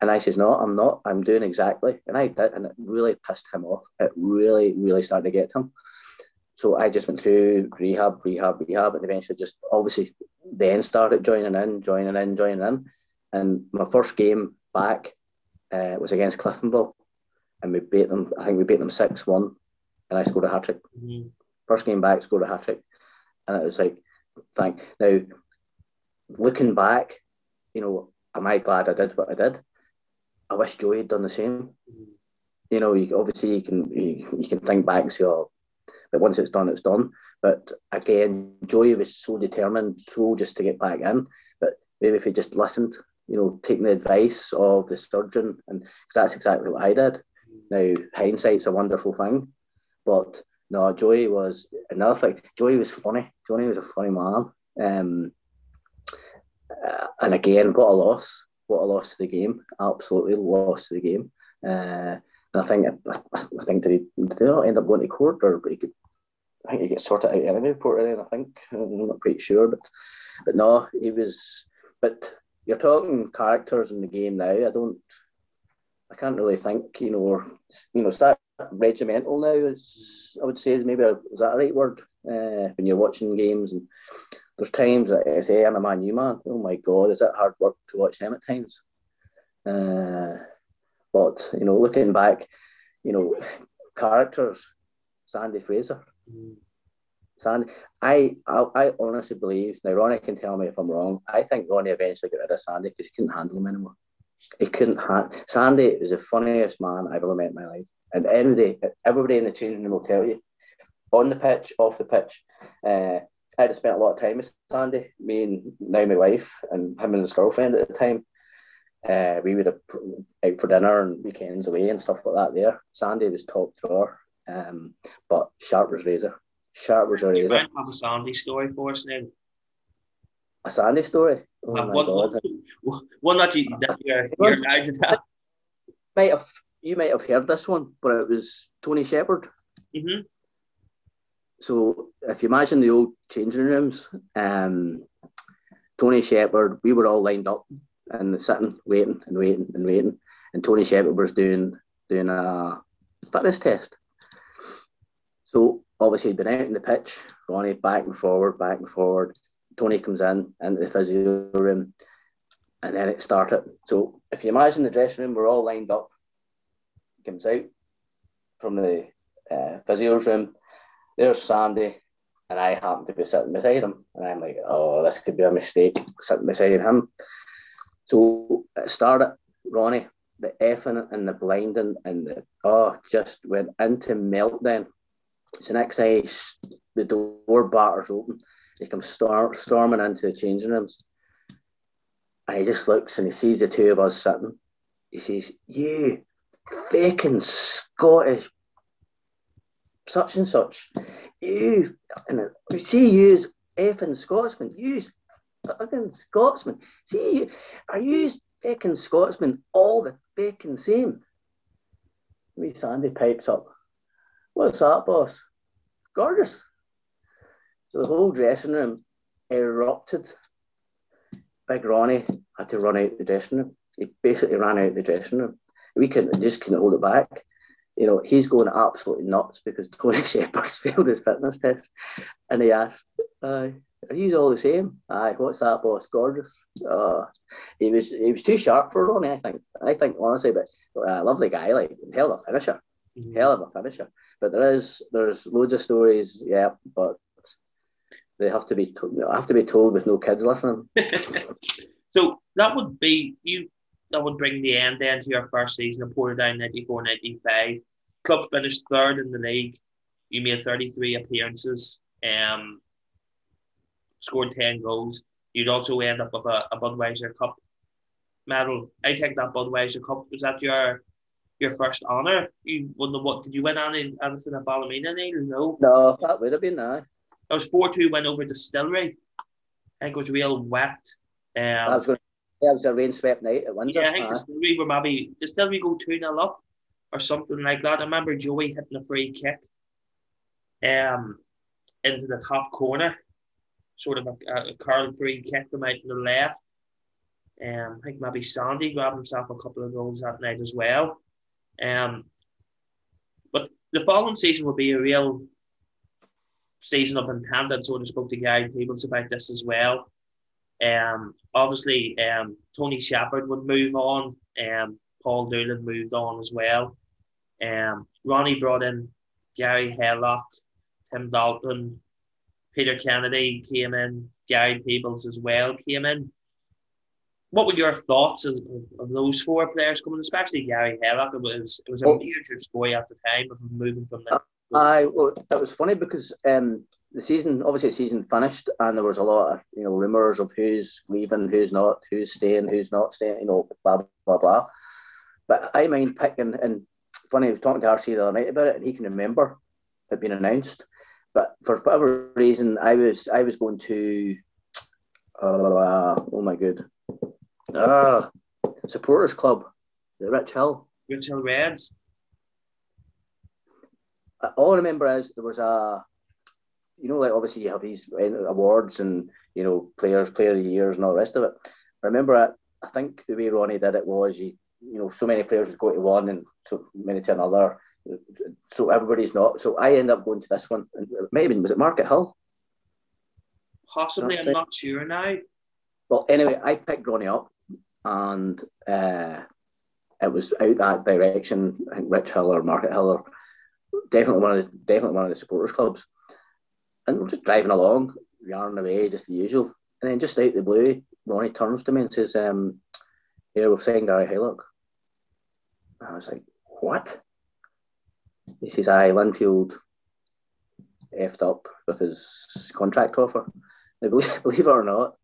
and I says, no, I'm not. I'm doing exactly. And I did, and it really pissed him off. It really, really started to get to him. So I just went through rehab, rehab, rehab, and eventually just obviously then started joining in, joining in, joining in. And my first game back uh, was against Cliftonville, and we beat them. I think we beat them six one, and I scored a hat trick. Mm-hmm. First game back, scored a hat trick, and it was like, thank. Now, looking back, you know, am I glad I did what I did? I wish Joey had done the same. Mm-hmm. You know, you, obviously you can you, you can think back and say, oh, but once it's done, it's done. But again, Joey was so determined, so just to get back in. But maybe if he just listened, you know, taking the advice of the surgeon, and because that's exactly what I did. Now, hindsight's a wonderful thing, but no, Joey was another thing. Joey was funny. Joey was a funny man. Um, uh, and again, what a loss! What a loss to the game! Absolutely lost to the game. Uh, and I think I, I think did he, did he not end up going to court or he could I think he gets sorted out anyway, Port then, I think. I'm not quite sure, but but no, he was but you're talking characters in the game now. I don't I can't really think, you know, or you know, start regimental now is I would say is maybe a, is that a right word? Uh, when you're watching games and there's times that I say I'm a man you man. Oh my god, is it hard work to watch them at times? Uh, but you know, looking back, you know, characters, Sandy Fraser. Mm. Sandy, I, I, I honestly believe now. Ronnie can tell me if I'm wrong. I think Ronnie eventually got rid of Sandy because he couldn't handle him anymore. He couldn't handle. Sandy was the funniest man I've ever met in my life. And every day, everybody in the changing room will tell you, on the pitch, off the pitch. Uh, I had spent a lot of time with Sandy, me and now my wife, and him and his girlfriend at the time. Uh, we would have out for dinner and weekends away and stuff like that. There, Sandy was top drawer, um, but sharp was razor. Sharp was a razor. You have a Sandy story for us now. A Sandy story. Oh uh, one, one, one, that you that you're, you're to tell. You might have heard this one, but it was Tony Shepherd. Mm-hmm. So if you imagine the old changing rooms, um, Tony Shepherd, we were all lined up and sitting, waiting and waiting and waiting. And Tony Shepherd was doing doing a fitness test. So obviously he'd been out in the pitch, Ronnie back and forward, back and forward. Tony comes in into the physio room, and then it started. So if you imagine the dressing room, we're all lined up. Comes out from the uh, physio's room. There's Sandy, and I happen to be sitting beside him, and I'm like, oh, this could be a mistake sitting beside him. So it started, Ronnie, the effing and the blinding and the, oh, just went into meltdown. So next day, the door batters open. He comes star- storming into the changing rooms. And he just looks and he sees the two of us sitting. He says, You faking Scottish such and such. You, and you see you as effing Scotsman. You fucking Scotsman. See you, are you fucking Scotsman all the fucking same? Me Sandy pipes up. What's that, boss? Gorgeous. So the whole dressing room erupted. Big Ronnie had to run out the dressing room. He basically ran out the dressing room. We couldn't just couldn't hold it back you know, he's going absolutely nuts because Tony Shepherd's failed his fitness test. And he asked, uh, he's all the same. Aye, what's that, boss? Gorgeous. Uh, he was he was too sharp for Ronnie, I think. I think, honestly, but uh, lovely guy, like, hell of a finisher. Mm-hmm. Hell of a finisher. But there is, there's loads of stories, yeah, but they have to be to- have to be told with no kids listening. so that would be you that would bring the end then to your first season of Portadown 94 95 club finished third in the league. You made 33 appearances, um, scored 10 goals. You'd also end up with a, a Budweiser Cup medal. I think that Budweiser Cup was that your your first honour. You won the what? Did you win any anything at Ballymena? No. No, that would have been that. That was four two win over Distillery. I think it was real wet. Um, I was going. Was a rain swept night at Windsor. Yeah, I think uh, Distillery were maybe Distillery go two 0 up or something like that. I remember Joey hitting a free kick um, into the top corner, sort of a, a curled free kick from out to the left. Um, I think maybe Sandy grabbed himself a couple of goals that night as well. Um, but the following season will be a real season of intent. I sort of spoke to Gary Peebles about this as well. Um, obviously, um, Tony Shepherd would move on. Um, Paul Doolan moved on as well. Um, Ronnie brought in Gary Haylock, Tim Dalton, Peter Kennedy came in, Gary Peebles as well came in. What were your thoughts of, of those four players coming, especially Gary Haylock? It was it was a major story at the time of moving from the. I well, it was funny because um, the season obviously the season finished and there was a lot of you know rumors of who's leaving, who's not, who's staying, who's not staying, you know, blah blah blah. But I mind picking and funny, I was talking to RC the other night about it, and he can remember it being announced. But for whatever reason, I was I was going to, uh, oh my good, uh, supporters club, the Richhill. Rich Hill Reds. All I remember is there was a, you know, like obviously you have these awards and you know players, player of the years, and all the rest of it. I remember, I, I think the way Ronnie did it was you you know, so many players would go to one and so many to another. So everybody's not. So I end up going to this one. And maybe was it Markethill? Possibly, I'm not sure now. Well, anyway, I picked Ronnie up, and uh, it was out that direction. I think Richhill or Markethill or definitely one of the definitely one of the supporters clubs. And we're just driving along, yarning away, just the usual. And then just out the blue, Ronnie turns to me and says, um, "Here, we're saying Gary Haylock." I was like, what? He says, I Linfield effed up with his contract offer. Now, believe, believe it or not,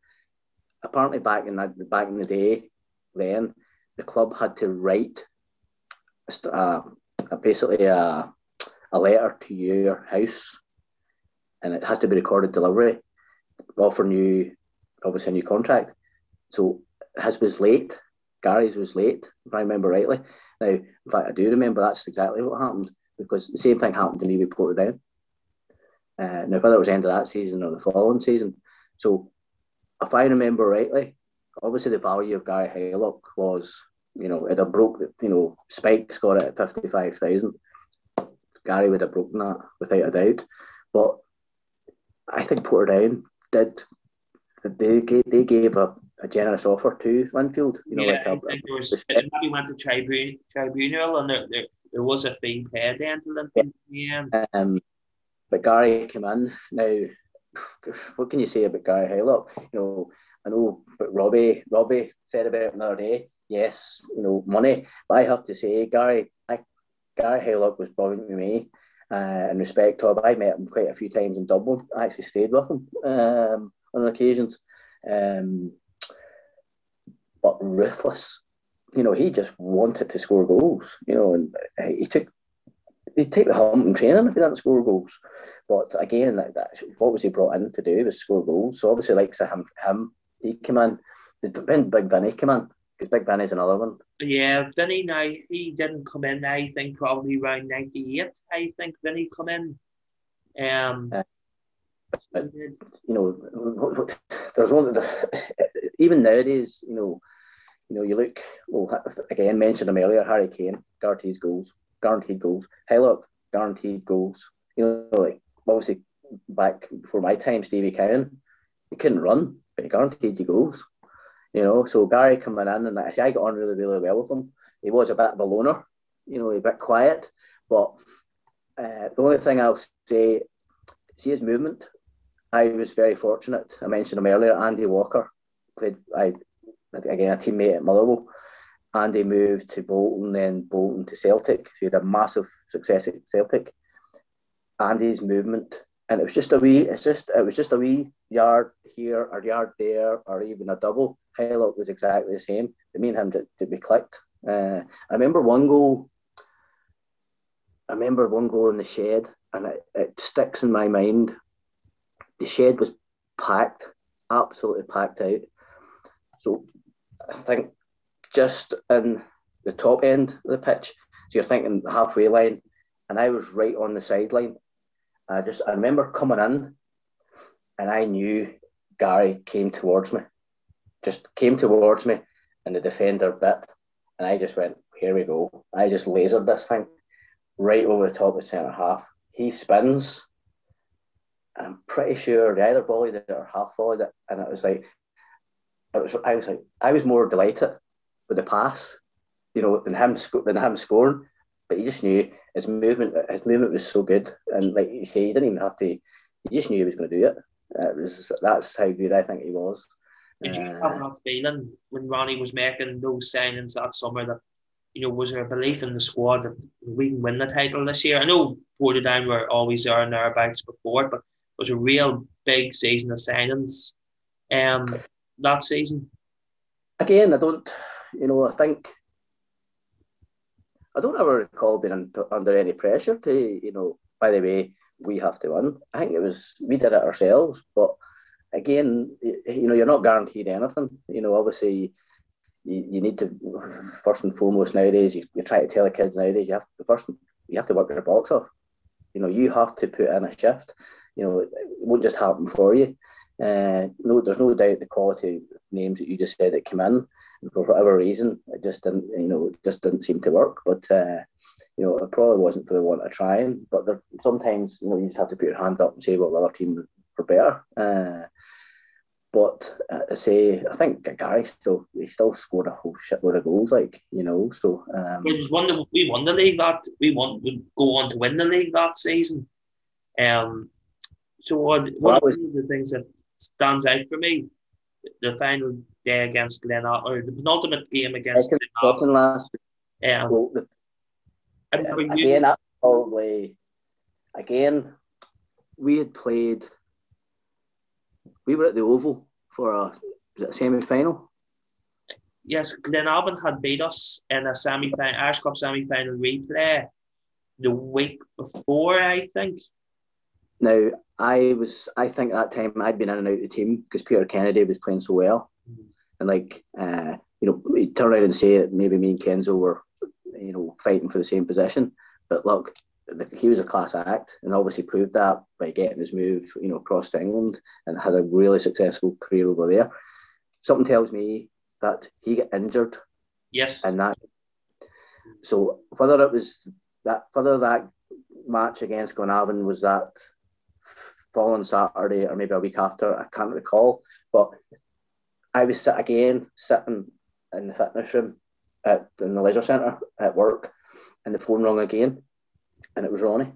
apparently back in that back in the day, then the club had to write uh, basically a, a letter to your house, and it has to be recorded delivery, offering you obviously a new contract. So his was late. Gary's was late, if I remember rightly. Now, in fact, I do remember that's exactly what happened because the same thing happened to me with Portadown. Uh, now, whether it was end of that season or the following season. So, if I remember rightly, obviously the value of Gary Haylock was, you know, it had broke, you know, Spike's got it at 55,000. Gary would have broken that without a doubt. But I think Portadown did, they gave, they gave a, a generous offer to Linfield. You know, yeah, like a, there was, it maybe went to tribunal, tribunal and there, there, there was a fee paid then to Linfield. Yeah. Um, but Gary came in. Now, what can you say about Gary Haylock? You know, I know, but Robbie, Robbie said about it another day. Yes, you know, money. But I have to say, Gary, I, Gary Haylock was brilliant with me. Uh, in respect him, I met him quite a few times in Dublin. I actually stayed with him um, on occasions. Um, but ruthless. You know, he just wanted to score goals. You know, and he took he'd take the hump in training if he didn't score goals. But again, like that, what was he brought in to do was score goals. So obviously, like him, him, he came in. Big Vinny came in because Big Vinny's another one. Yeah, Vinny now he didn't come in. I think probably around ninety eight. I think Vinny come in. Um, uh, but, you know, there's one. Even nowadays, you know, you know, you look. Well, again, mentioned him earlier. Harry Kane guarantees goals, guaranteed goals. Haylock guaranteed goals. You know, like obviously back before my time, Stevie Cowan, he couldn't run, but he guaranteed you goals. You know, so Gary coming in and I say I got on really, really well with him. He was a bit of a loner, you know, a bit quiet, but uh, the only thing I'll say, see his movement. I was very fortunate. I mentioned him earlier. Andy Walker played. I again a teammate at Motherwell. Andy moved to Bolton, then Bolton to Celtic. he had a massive success at Celtic. Andy's movement, and it was just a wee. It's just it was just a wee yard here or yard there or even a double. Haylock was exactly the same. The me and him did, did be clicked. Uh, I remember one goal. I remember one goal in the shed, and it, it sticks in my mind. The shed was packed, absolutely packed out. So I think just in the top end of the pitch, so you're thinking halfway line, and I was right on the sideline. I just I remember coming in, and I knew Gary came towards me, just came towards me, and the defender bit, and I just went, here we go. I just lasered this thing right over the top of the centre half. He spins. I'm pretty sure they either volleyed it or half volleyed it, and it was like, it was. I was like, I was more delighted with the pass, you know, than him than him scoring. But he just knew his movement. His movement was so good, and like you say, he didn't even have to. He just knew he was going to do it. It was that's how good I think he was. Did you uh, have that feeling when Ronnie was making those signings that summer that you know was there a belief in the squad that we can win the title this year? I know Portadown were always there and thereabouts before, but it was a real big season of signings um, that season. Again, I don't you know, I think I don't ever recall being under any pressure to, you know, by the way, we have to win. I think it was we did it ourselves, but again, you know, you're not guaranteed anything. You know, obviously, you, you need to first and foremost nowadays. You, you try to tell the kids nowadays you have to first you have to work your box off. You know, you have to put in a shift. You know, it won't just happen for you. Uh, no, there's no doubt the quality names that you just said that came in for whatever reason, it just didn't, you know, it just didn't seem to work. But uh, you know, it probably wasn't for the want of trying. But there, sometimes, you know, you just have to put your hand up and say, well, the other team were better. Uh, but uh, I say, I think Gary still he still scored a whole shitload of goals, like you know. So um, was one that we won the league that we won would go on to win the league that season. Um, so what, one was, of the things that stands out for me, the final day against Glen or the penultimate game against Glen last Yeah. Well, the, again, that's probably again we had played. We were at the Oval for a, a semi final. Yes, Glenavon had beat us in a semi final, Irish Cup semi final replay the week before, I think. Now, I was, I think that time I'd been in and out of the team because Peter Kennedy was playing so well. Mm-hmm and like uh, you know, he turn around and say that maybe me and Kenzo were you know fighting for the same position. But look, he was a class act, and obviously proved that by getting his move, you know, across to England and had a really successful career over there. Something tells me that he got injured. Yes. And that. So whether it was that, whether that match against Glenavon was that following Saturday or maybe a week after, I can't recall. But I was sit again sitting in the fitness room at in the leisure centre at work, and the phone rang again, and it was Ronnie,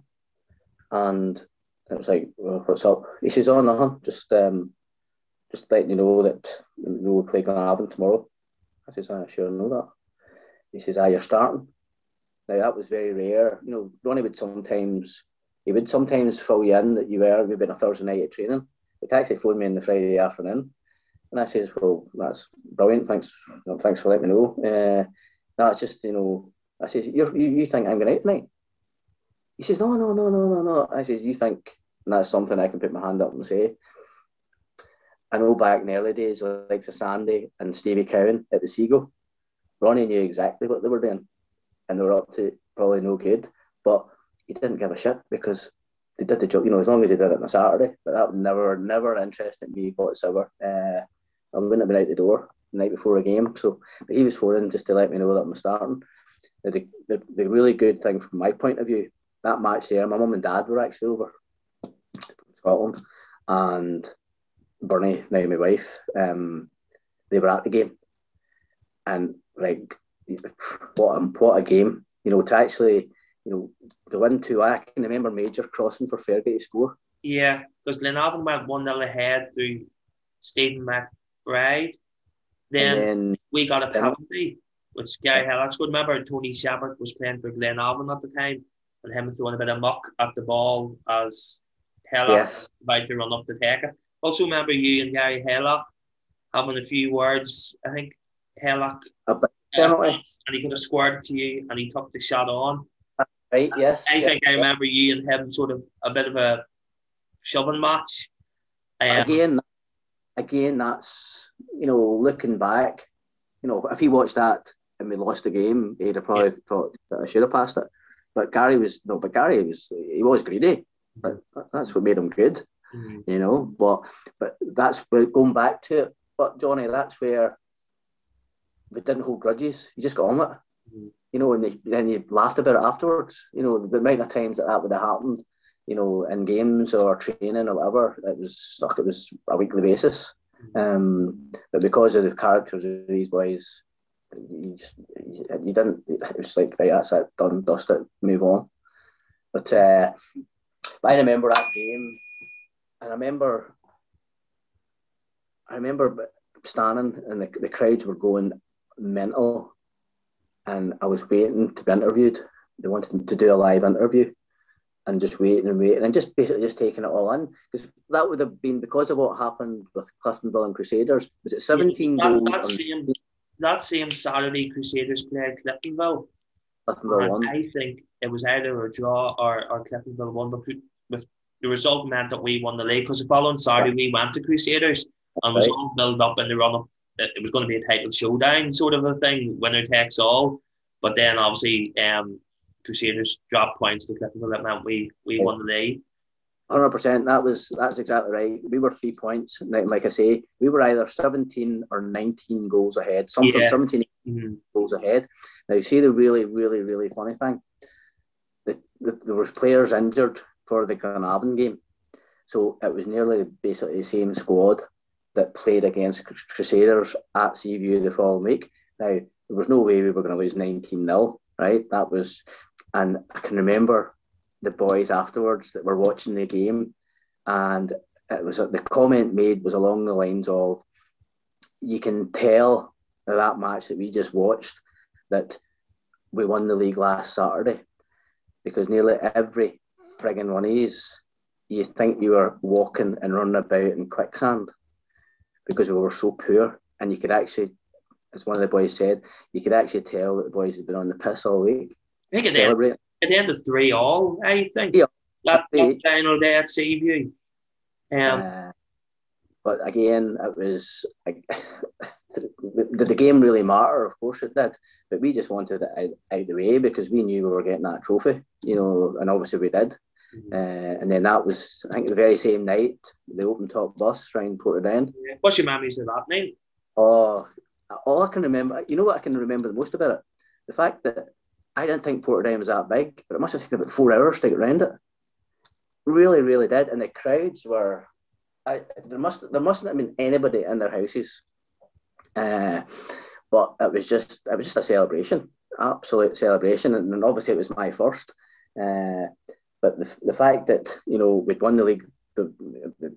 and it was like, well, "What's up?" He says, "Oh, nothing. Just um, just letting you know that we'll play Glenavon tomorrow. I says, I sure know that. He says, ah, you're starting. Now that was very rare. You know, Ronnie would sometimes he would sometimes fill you in that you were maybe on a Thursday night at training. He'd actually phone me in the Friday afternoon. And I says, Well, that's brilliant, thanks thanks for letting me know. Uh, that's just, you know, I says, you you think I'm going out tonight? He says, No, no, no, no, no, no. I says, You think and that's something I can put my hand up and say. I know back in the early days, like Sandy and Stevie Cowan at the Seagull, Ronnie knew exactly what they were doing, and they were up to probably no good. But he didn't give a shit because they did the job. You know, as long as they did it on a Saturday. But that never, never interested me whatsoever. Uh, I wouldn't have been out the door the night before a game. So, but he was phoning just to let me know that I'm starting. The, the, the really good thing from my point of view, that match there, my mum and dad were actually over Scotland, and Bernie, now my wife, um, they were at the game, and like what a what a game! You know, to actually you know to win two. I can remember Major crossing for Fergie to score. Yeah, because Glenavon went one 0 ahead through Stephen McBride. Then, then we got a penalty, which Gary Haylock scored. Remember, Tony Shepherd was playing for Glenavon at the time, and him throwing a bit of muck at the ball as Haylock yes. about to run up the take it. Also remember you and Gary Haylock having a few words. I think Haylock uh, and he could have squared to you and he took the shot on. Right, yes. I think I remember you and him sort of a bit of a shoving match. Um, again, again, that's you know, looking back, you know, if he watched that and we lost the game, he'd have probably yeah. thought that I should have passed it. But Gary was no, but Gary was he was greedy. But that's what made him good, mm-hmm. you know. But but that's where going back to it. But Johnny, that's where we didn't hold grudges. You just got on with it, mm-hmm. You know. And then you laughed about it afterwards. You know, the amount of times that that would have happened, you know, in games or training or whatever, it was like it was a weekly basis. Mm-hmm. Um, but because of the characters of these boys, you, just, you, didn't. It was like right, that's it, done, dust it, move on. But uh, but I remember that game, and I remember, I remember standing, and the, the crowds were going mental, and I was waiting to be interviewed. They wanted to do a live interview, and just waiting and waiting, and just basically just taking it all in because that would have been because of what happened with Cliftonville and Crusaders. Was it seventeen yeah, that, goals? That same, that same Saturday, Crusaders played Cliftonville. Cliftonville won. I think it was either a draw or, or Cliftonville won, but with the result meant that we won the league because the following Saturday we went to Crusaders and was all built up in the run up. It was going to be a title showdown sort of a thing, winner takes all. But then obviously um, Crusaders dropped points to Cliftonville. That meant we we won the league. Hundred percent. That was that's exactly right. We were three points. Like I say, we were either seventeen or nineteen goals ahead. Something yeah. 17 mm-hmm. goals ahead. Now, you see the really, really, really funny thing the, there was players injured for the Glenavon game, so it was nearly basically the same squad that played against Crusaders at Seaview the following week. Now there was no way we were going to lose nineteen 0 right? That was, and I can remember the boys afterwards that were watching the game, and it was the comment made was along the lines of, "You can tell that match that we just watched that we won the league last Saturday because nearly every frigging one these, you think you were walking and running about in quicksand because we were so poor. And you could actually, as one of the boys said, you could actually tell that the boys had been on the piss all week. I think at the, end, at the end of three all, I think. Yeah. That, that final day at Seaview. Um, uh, but again, it was. Did the game really matter? Of course it did but we just wanted it out, out the way because we knew we were getting that trophy, you know, and obviously we did. Mm-hmm. Uh, and then that was, I think, the very same night, the open top bus around Portadown. Yeah. What's your memories of that night? Oh, all I can remember, you know what I can remember the most about it? The fact that I didn't think Portadown was that big, but it must have taken about four hours to get around it. Really, really did. And the crowds were, I, there must there mustn't have been anybody in their houses. Uh, but it was just it was just a celebration, absolute celebration, and, and obviously it was my first. Uh, but the, the fact that you know we'd won the league the,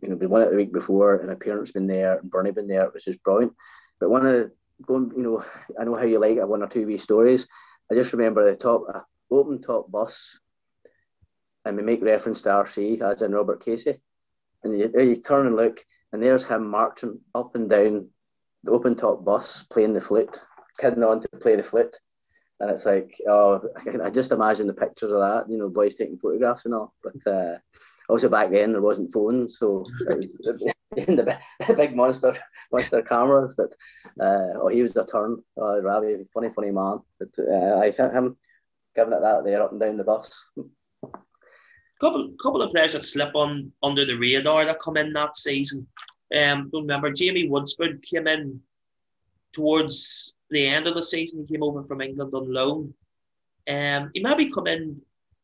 you know, we won it the week before, and appearance been there, and Bernie been there, which is brilliant. But one of the going, you know, I know how you like it, one or two wee stories. I just remember the top uh, open top bus, and we make reference to RC as in Robert Casey, and you, you turn and look, and there's him marching up and down the open top bus playing the flute, kidding on to play the flute. And it's like, oh, I just imagine the pictures of that, you know, boys taking photographs and all. But uh, also back then there wasn't phones, so it was in the, the big monster monster cameras. But uh, oh, he was a turn, uh, Ravi, funny, funny man. But uh, I him giving it that there up and down the bus. Couple couple of players that slip on under the radar that come in that season. Um, remember Jamie Woodsford came in towards the end of the season. He came over from England on loan. Um, he maybe come in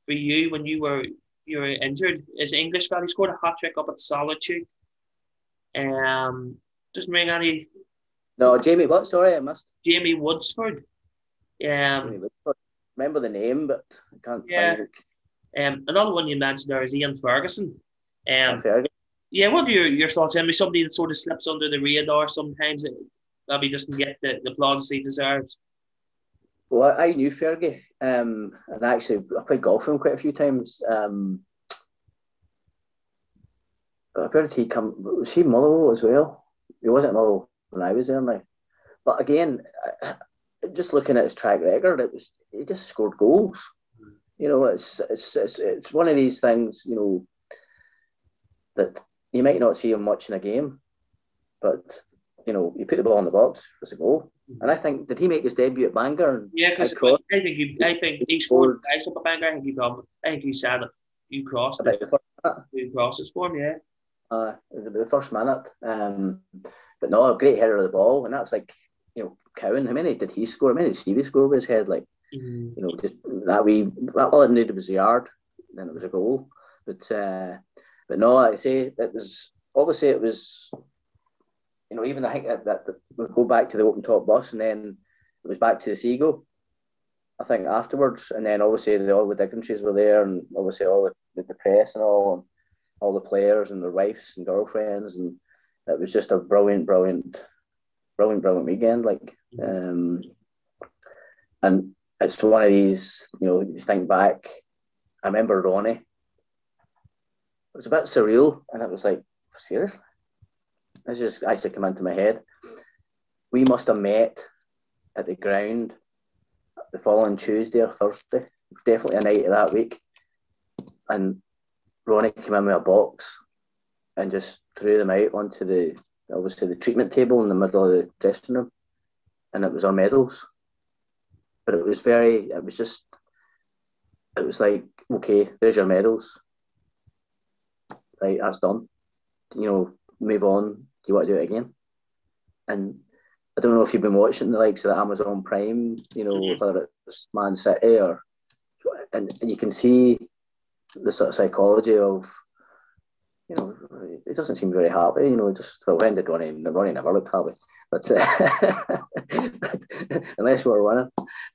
for you when you were you were injured. Is English fella. He scored a hat trick up at Solitude. Um, doesn't ring any. No, Jamie. What? Sorry, I missed. Jamie Woodsford. Um, Woodsford. remember the name, but I can't. Yeah. Um, another one you mentioned there is Ian Ferguson. Um, Ferguson. Yeah, what are your, your thoughts? Mean, somebody that sort of slips under the radar sometimes, it, maybe doesn't get the, the applause he deserves. Well, I knew Fergie, um, and actually I played golf with him quite a few times. Um, where did he come? Was he Motherwell as well? He wasn't Motherwell when I was there, now. But again, just looking at his track record, it was he just scored goals. You know, it's it's it's, it's one of these things. You know that you might not see him much in a game, but you know, you put the ball in the box, it's a goal. And I think did he make his debut at Bangor? Yeah, because I think he, I think he scored up at Bangor. I think he got, I think he said it. You crossed it. Two crosses for him, yeah. Uh, the first minute, um, but no, a great header of the ball, and that's like you know, Cowan. How many did he score? How many did Stevie score with his head? Like, mm-hmm. you know, just that we all it needed was a yard, then it was a goal. But uh, but no, I say it was obviously it was you know, even I think that, that, that we go back to the open top bus and then it was back to the Seagoe. I think afterwards, and then obviously the, all the dignitaries were there, and obviously all the, the press and all, and all the players and their wives and girlfriends, and it was just a brilliant, brilliant, brilliant, brilliant weekend. Like, um, and it's one of these, you know, you think back. I remember Ronnie. It was a bit surreal, and it was like, seriously, this just actually come into my head. We must have met at the ground the following Tuesday or Thursday, definitely a night of that week. And Ronnie came in with a box and just threw them out onto the obviously the treatment table in the middle of the dressing room, and it was our medals. But it was very, it was just, it was like, okay, there's your medals. Right, that's done. You know, move on you want to do it again? And I don't know if you've been watching the likes of the Amazon Prime, you know, mm-hmm. whether it's Man City or, and, and you can see the sort of psychology of, you know, it doesn't seem very happy, you know, just well, when did Ronnie, Ronnie never looked happy, but, uh, but unless we are winning.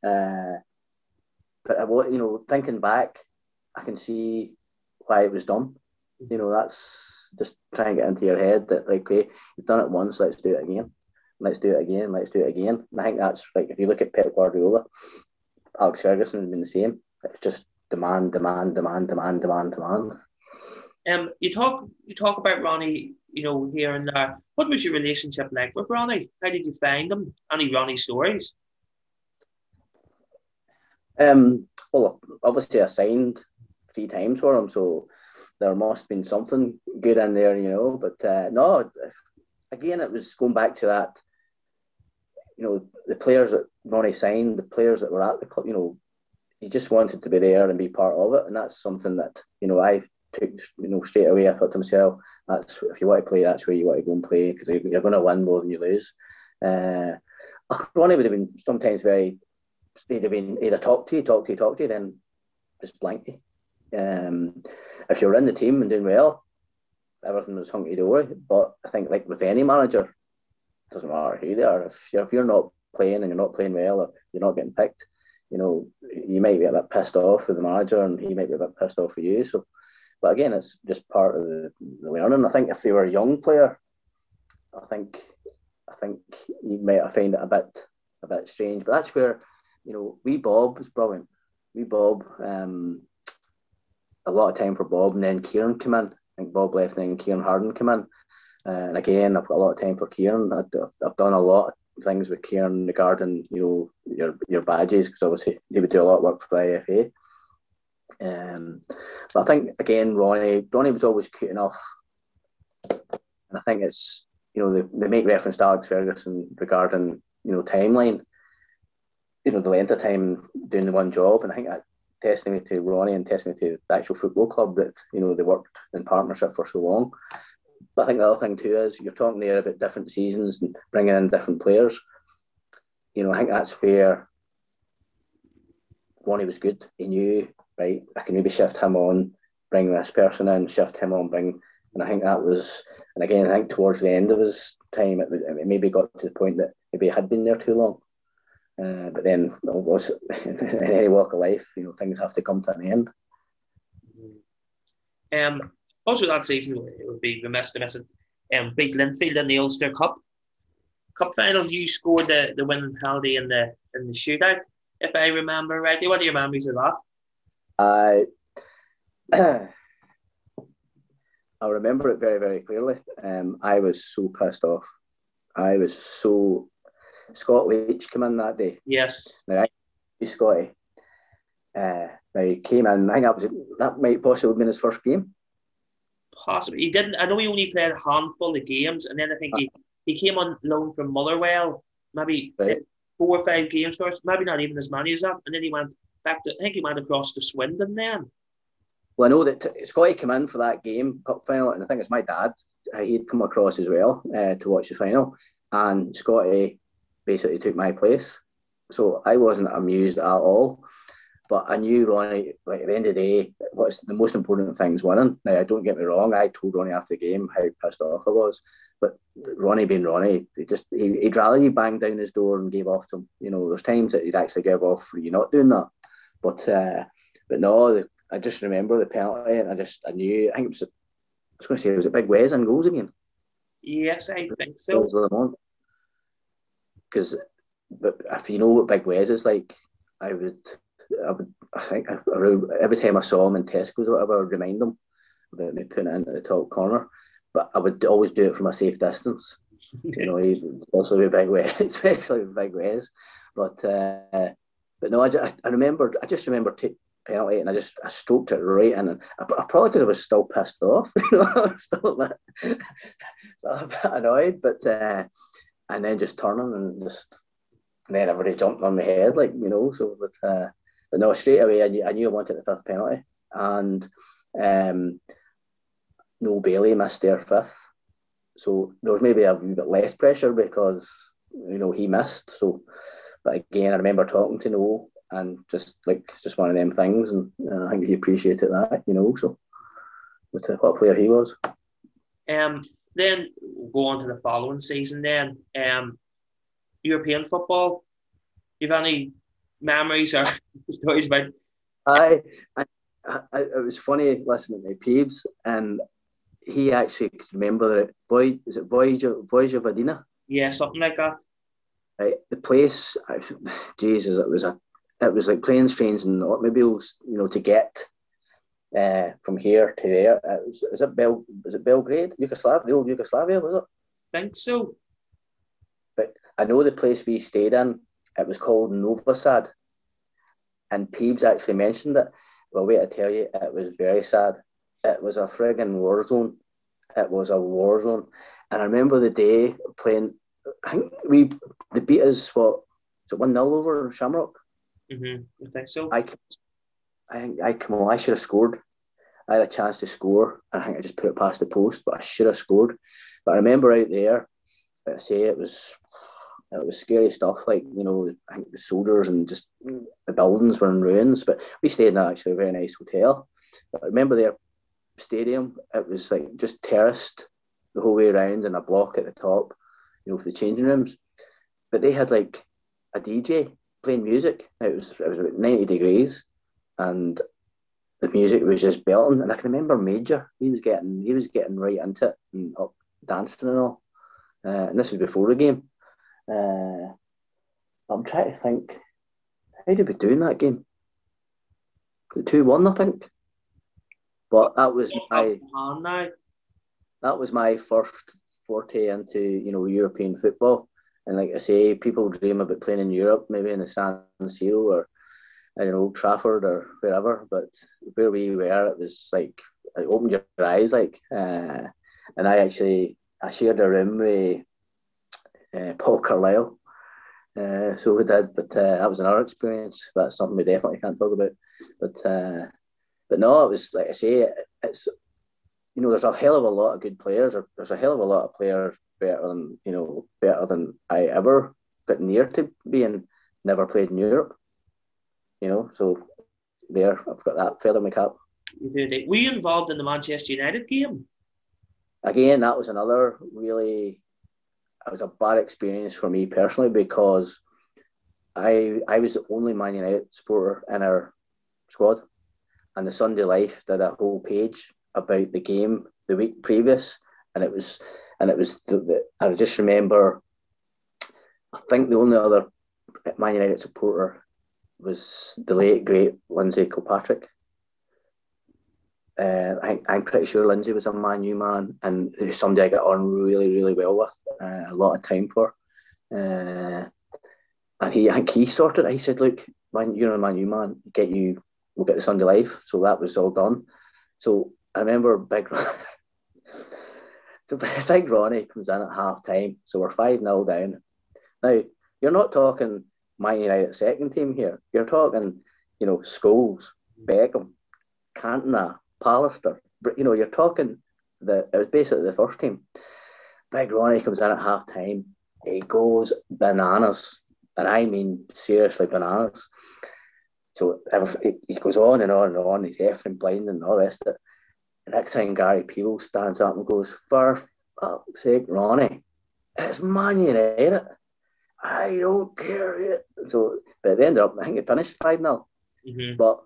Uh, but I, want you know, thinking back, I can see why it was done. You know, that's just try and get into your head that like, okay, you've done it once, let's do it again. Let's do it again. Let's do it again. And I think that's like if you look at Pep Guardiola, Alex Ferguson has been the same. It's just demand, demand, demand, demand, demand, demand. Um, you talk you talk about Ronnie, you know, here and there. What was your relationship like with Ronnie? How did you find him? Any Ronnie stories? Um, well, obviously I signed three times for him, so there must have been something good in there, you know. But uh, no, again, it was going back to that. You know, the players that Ronnie signed, the players that were at the club, you know, he just wanted to be there and be part of it, and that's something that you know I took, you know, straight away. I thought to myself, that's if you want to play, that's where you want to go and play because you're going to win more than you lose. Uh, Ronnie would have been sometimes very, he'd have been either talk to you, talk to you, talk to you, then just blank you. Um, if you're in the team and doing well, everything was hunky dory. But I think like with any manager, it doesn't matter who they are. If you're, if you're not playing and you're not playing well or you're not getting picked, you know, you might be a bit pissed off with the manager and he might be a bit pissed off with you. So but again, it's just part of the, the learning. I think if you were a young player, I think I think you might find it a bit a bit strange. But that's where you know, we Bob was brilliant. We Bob, um, a lot of time for Bob, and then Kieran came in. I think Bob left, and then Kieran Harden came in. And again, I've got a lot of time for Kieran. I've, I've done a lot of things with Kieran regarding you know your your badges because obviously he would do a lot of work for the IFA. Um, but I think again, Ronnie, Ronnie was always cute enough, and I think it's you know they, they make reference to Alex Ferguson regarding you know timeline, you know the length of time doing the one job, and I think that testimony to Ronnie and testimony to the actual football club that you know they worked in partnership for so long. But I think the other thing too is you're talking there about different seasons and bringing in different players. You know, I think that's where Ronnie was good. He knew right, I can maybe shift him on, bring this person in, shift him on, bring, and I think that was, and again, I think towards the end of his time, it, it maybe got to the point that maybe he had been there too long. Uh, but then, was in any walk of life, you know, things have to come to an end. Um, also that season, it would be remiss to miss it. Um, beat Linfield in the Ulster Cup. Cup final, you scored the, the winning penalty in the in the shootout, if I remember rightly. What are your memories of that? I I remember it very, very clearly. Um, I was so pissed off. I was so Scott Leach came in that day. Yes. Now I Scotty. Uh, now he came in. I think that was that might possibly have been his first game. Possibly. He didn't. I know he only played a handful of games, and then I think he, he came on loan from Motherwell, maybe right. four or five games first, maybe not even as many as that, and then he went back to, I think he went across to Swindon then. Well, I know that Scotty came in for that game, cup final, and I think it's my dad. Uh, he'd come across as well uh, to watch the final, and Scotty basically took my place. So I wasn't amused at all. But I knew Ronnie, like at the end of the day, what's the most important thing is winning. Now, I don't get me wrong, I told Ronnie after the game how pissed off I was. But Ronnie being Ronnie, he just he, he'd rather you bang down his door and give off to him. You know, there's times that he'd actually give off for you not doing that. But uh, but no, I just remember the penalty, and I just I knew. I think it was. A, I was going to say, was it Big Wes and goals again? Yes, I think so. Because, if you know what Big Wes is like, I would, I would, I think every time I saw him in Tesco's or whatever, I would remind him about me putting it into the top corner. But I would always do it from a safe distance. you know, also with Big Wes, especially with Big Wes. But uh, but no, I, I remember, I just remember t- penalty and I just I stroked it right in. And I, I probably because I was still pissed off, you know, I was still still a bit annoyed. But uh, and then just turning and just and then everybody jumped on my head, like you know. So, but uh, but no, straight away I knew I knew I wanted the fifth penalty, and um, no Bailie missed their fifth. So there was maybe a bit less pressure because you know he missed. So but again, I remember talking to Noel and just like just one of them things, and uh, I think he appreciated that, you know. So, a, what a player he was. Um, then go on to the following season. Then, um, European football. You have any memories or stories about? I, I, I, it was funny listening to Peeves, and he actually could remember it. Boy, is it Voyager Voyager Vadina? Yeah, something like that. Right, the place, I, Jesus, it was a, it was like planes, trains, and automobiles. You know, to get uh, from here to there. It was, is it Bel? Was it Belgrade, Yugoslavia, the old Yugoslavia? Was it? I think so. But I know the place we stayed in. It was called Novi Sad, and Peeves actually mentioned it. Well, wait, I tell you, it was very sad. It was a frigging war zone. It was a war zone, and I remember the day playing I think we the beat us what is it one 0 over Shamrock? Mm-hmm. I think so. I I I come on, I should have scored. I had a chance to score. I think I just put it past the post, but I should have scored. But I remember out there, I say it was it was scary stuff. Like you know, I think the soldiers and just the buildings were in ruins. But we stayed in actually a very nice hotel. But I remember their stadium. It was like just terraced the whole way around and a block at the top you know, for the changing rooms. But they had like a DJ playing music. It was it was about ninety degrees, and the music was just belting, and I can remember Major. He was getting he was getting right into it and up dancing and all. Uh, and this was before the game. Uh, I'm trying to think. How did we do in that game? The two one, I think. But that was my that was my first forte into you know European football. And like I say, people dream about playing in Europe, maybe in the San Siro or Don't know Trafford or wherever. But where we were, it was like it opened your eyes, like. Uh, and I actually I shared a room with uh, Paul Carlisle. Uh, so we did, but uh, that was another experience. That's something we definitely can't talk about. But uh, but no, it was like I say, it's you know, there's a hell of a lot of good players. Or there's a hell of a lot of players better than you know better than I ever got near to being. Never played in Europe. You know, so there I've got that feather in my cap. Were you involved in the Manchester United game? Again, that was another really. It was a bad experience for me personally because I I was the only Man United supporter in our squad, and the Sunday Life did a whole page about the game the week previous, and it was and it was the, the, I just remember. I think the only other Man United supporter was the late great Lindsay Kilpatrick. Uh, I, I'm pretty sure Lindsay was a Man U man and somebody I got on really, really well with, uh, a lot of time for. Uh, and he, I think he sorted. He said, "Look, man, you're a Man U man. Get you, we'll get the Sunday Life." So that was all done. So I remember Big so Big Ronnie comes in at half time. So we're 5 0 down. Now, you're not talking Man United uh, second team here. You're talking, you know, Scholes, mm. Beckham, Cantona, Pallister. You know, you're talking the it was basically the first team. Big Ronnie comes in at half time. He goes bananas. And I mean seriously bananas. So he goes on and on and on. He's effing blind and all the rest of it. The next time Gary Peele stands up and goes, For fuck's sake, Ronnie, it's Man United. I don't care. yet. So, but they ended up, I think it finished 5 0. Mm-hmm. But,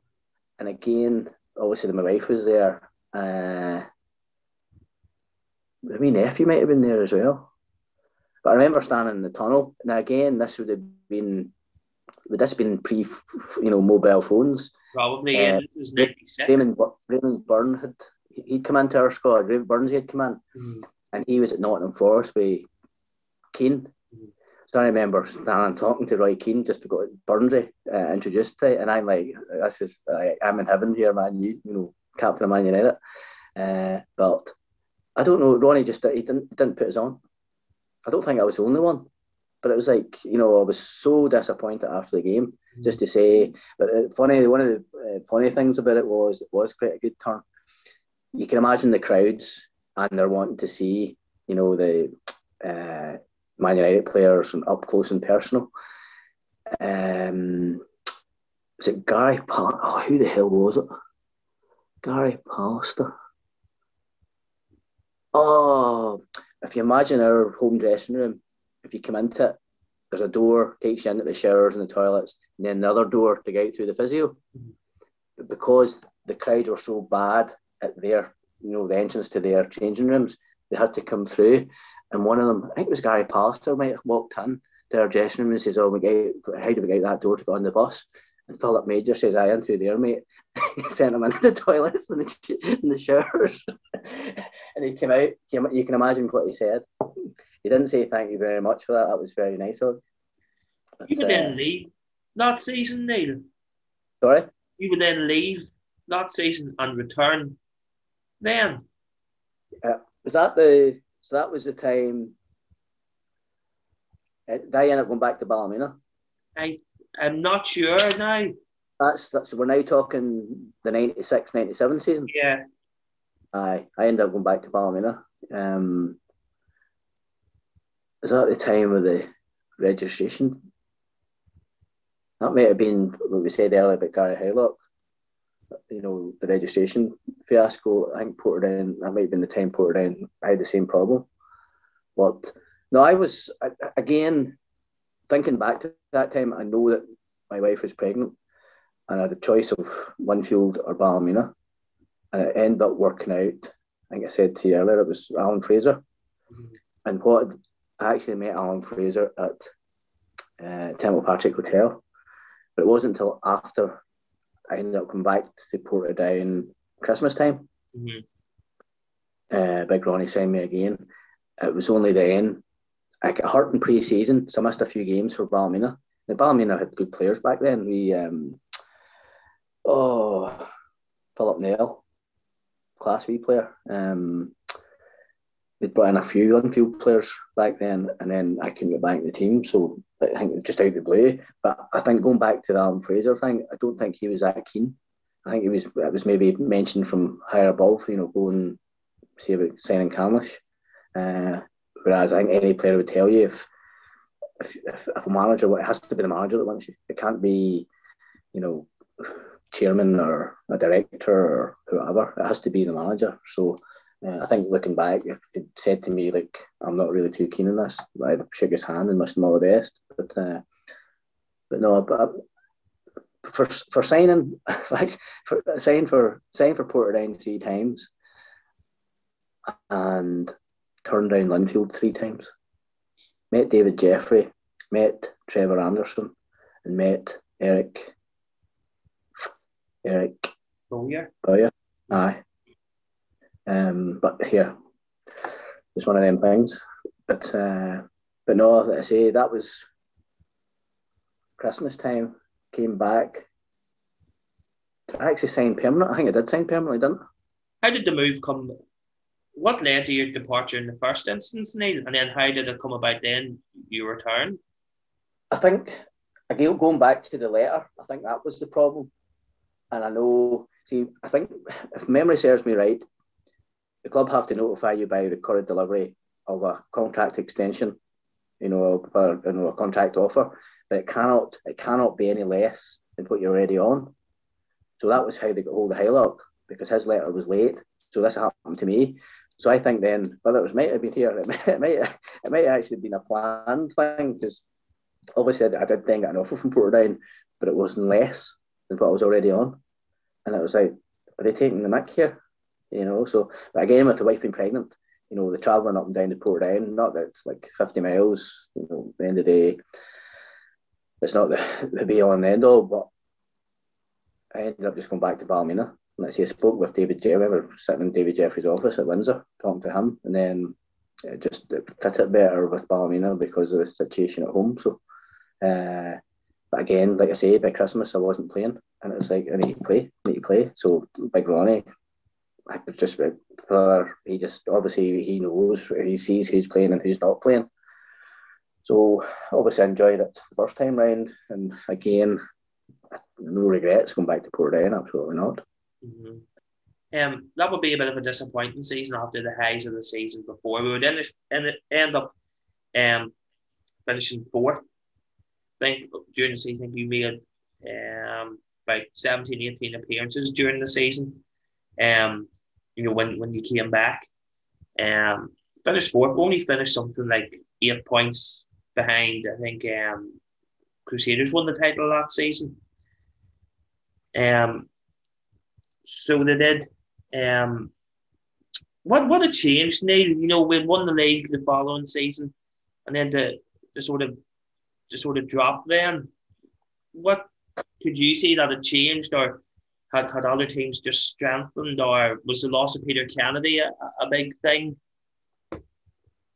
and again, obviously, my wife was there. Uh, I mean, nephew might have been there as well. But I remember standing in the tunnel. Now, again, this would have been, would this have been pre, you know, mobile phones? Probably, yeah. Uh, this was 96. Raymond, Raymond Byrne had he'd come into our squad. Ray Burns had come in, mm-hmm. and he was at Nottingham Forest with Keane. So I remember standing talking to Roy Keane just because Burnsy uh, introduced it, and I'm like, "This is I'm in heaven here, man. You, you know, captain of Man United." Uh, but I don't know. Ronnie just he didn't didn't put us on. I don't think I was the only one, but it was like you know I was so disappointed after the game. Mm-hmm. Just to say, but uh, funny one of the uh, funny things about it was it was quite a good turn you can imagine the crowds and they're wanting to see, you know, the uh, Man United players and up close and personal. Um, was it Gary Pal? Oh, who the hell was it? Gary Pallister. Oh, if you imagine our home dressing room, if you come into it, there's a door takes you into the showers and the toilets, and then another door to get through the physio. Mm-hmm. But because the crowds were so bad at their, you know, the entrance to their changing rooms. They had to come through, and one of them, I think it was Gary Pallister, might have walked in to our dressing room and says, "Oh, we get, how do we get that door to go on the bus?" And Philip Major says, "I am through there, mate." he sent him into the toilets and the, in the showers, and he came out. You can imagine what he said. He didn't say thank you very much for that. That was very nice of him. you would uh, then leave that season, Neil. Sorry. You would then leave that season and return then. Uh, was that the so that was the time? Uh, did I end up going back to Ballymena? I I'm not sure now. That's that's we're now talking the 96, 97 season. Yeah. I I ended up going back to Ballymena. Um, was that the time of the registration? That may have been what we said earlier about Gary Haylock you know, the registration fiasco, I think Portadown, that might have been the time Portadown had the same problem. But no, I was, again, thinking back to that time, I know that my wife was pregnant. and I had a choice of Linfield or Ballymena, and it ended up working out. I think I said to you earlier it was Alan Fraser, mm-hmm. and what I actually met Alan Fraser at uh, Templepatrick Hotel, but it wasn't until after I ended up coming back to Portadown Christmas time. Mm-hmm. Uh, Big Ronnie signed me again. It was only then I got hurt in pre-season, so I missed a few games for Ballymena. The Ballymena had good players back then. We um, oh Philip Nell, class B player. Um, they brought in a few Linfield players back then, and then I couldn't get back in the team. So I think just out of the blue. But I think going back to the Alan Fraser thing, I don't think he was that keen. I think it was it was maybe mentioned from higher above, you know, going see about signing Candlish. Uh, whereas I think any player would tell you if if, if, if a manager, it has to be the manager that wants you. It can't be, you know, chairman or a director or whoever. It has to be the manager. So uh, I think looking back, if he said to me like I'm not really too keen on this, I'd shake his hand and wish him all the best. But uh, but no, but for for signing like for signing for signing for Portadown three times and turned down Linfield three times. Met David Jeffrey, met Trevor Anderson, and met Eric Eric Bowyer. Bowyer. Aye. Um, but here, it's one of them things. But uh, but no, like I say that was Christmas time. Came back. I actually signed permanent. I think I did sign permanently, didn't I? How did the move come? What led to your departure in the first instance, Neil? And then how did it come about then you return? I think again going back to the letter, I think that was the problem. And I know, see, I think if memory serves me right, the club have to notify you by recorded delivery of a contract extension, you know, or, you know, a contract offer, but it cannot it cannot be any less than what you're already on. So that was how they got hold of Haylock because his letter was late. So this happened to me. So I think then whether it was might have been here, it might it might, it might have actually been a planned thing because obviously I did then get an offer from Portadown, but it wasn't less than what I was already on, and it was like, are they taking the mic here? You know. So, but again, with the wife being pregnant, you know, the travelling up and down to Portadown, not that it's like 50 miles, you know, the end of the day, it's not the, the be on the end all, but I ended up just going back to Ballymena. And I see I spoke with David Jeffrey, I remember sitting in David Jeffrey's office at Windsor, talking to him, and then it just it fit it better with Ballymena because of the situation at home. So, uh, but again, like I say, by Christmas I wasn't playing, and it was like I need to play, I need to play. So Big Ronnie just for he just obviously he knows he sees who's playing and who's not playing. So obviously I enjoyed it the first time round, and again, no regrets going back to Portadown. Absolutely not. Mm-hmm. Um, that would be a bit of a disappointing season after the highs of the season before. We would end, end, end up um, finishing fourth. I think during the season you made um, about 17, 18 appearances during the season. Um, you know, when, when you came back. Um, finished fourth, only finished something like eight points behind. I think um, Crusaders won the title that season. Um, so they did. Um, what what a change, Neil. You know, we won the league the following season, and then to, to sort of to sort of drop. Then, what could you see that had changed, or had, had other teams just strengthened, or was the loss of Peter Kennedy a, a big thing?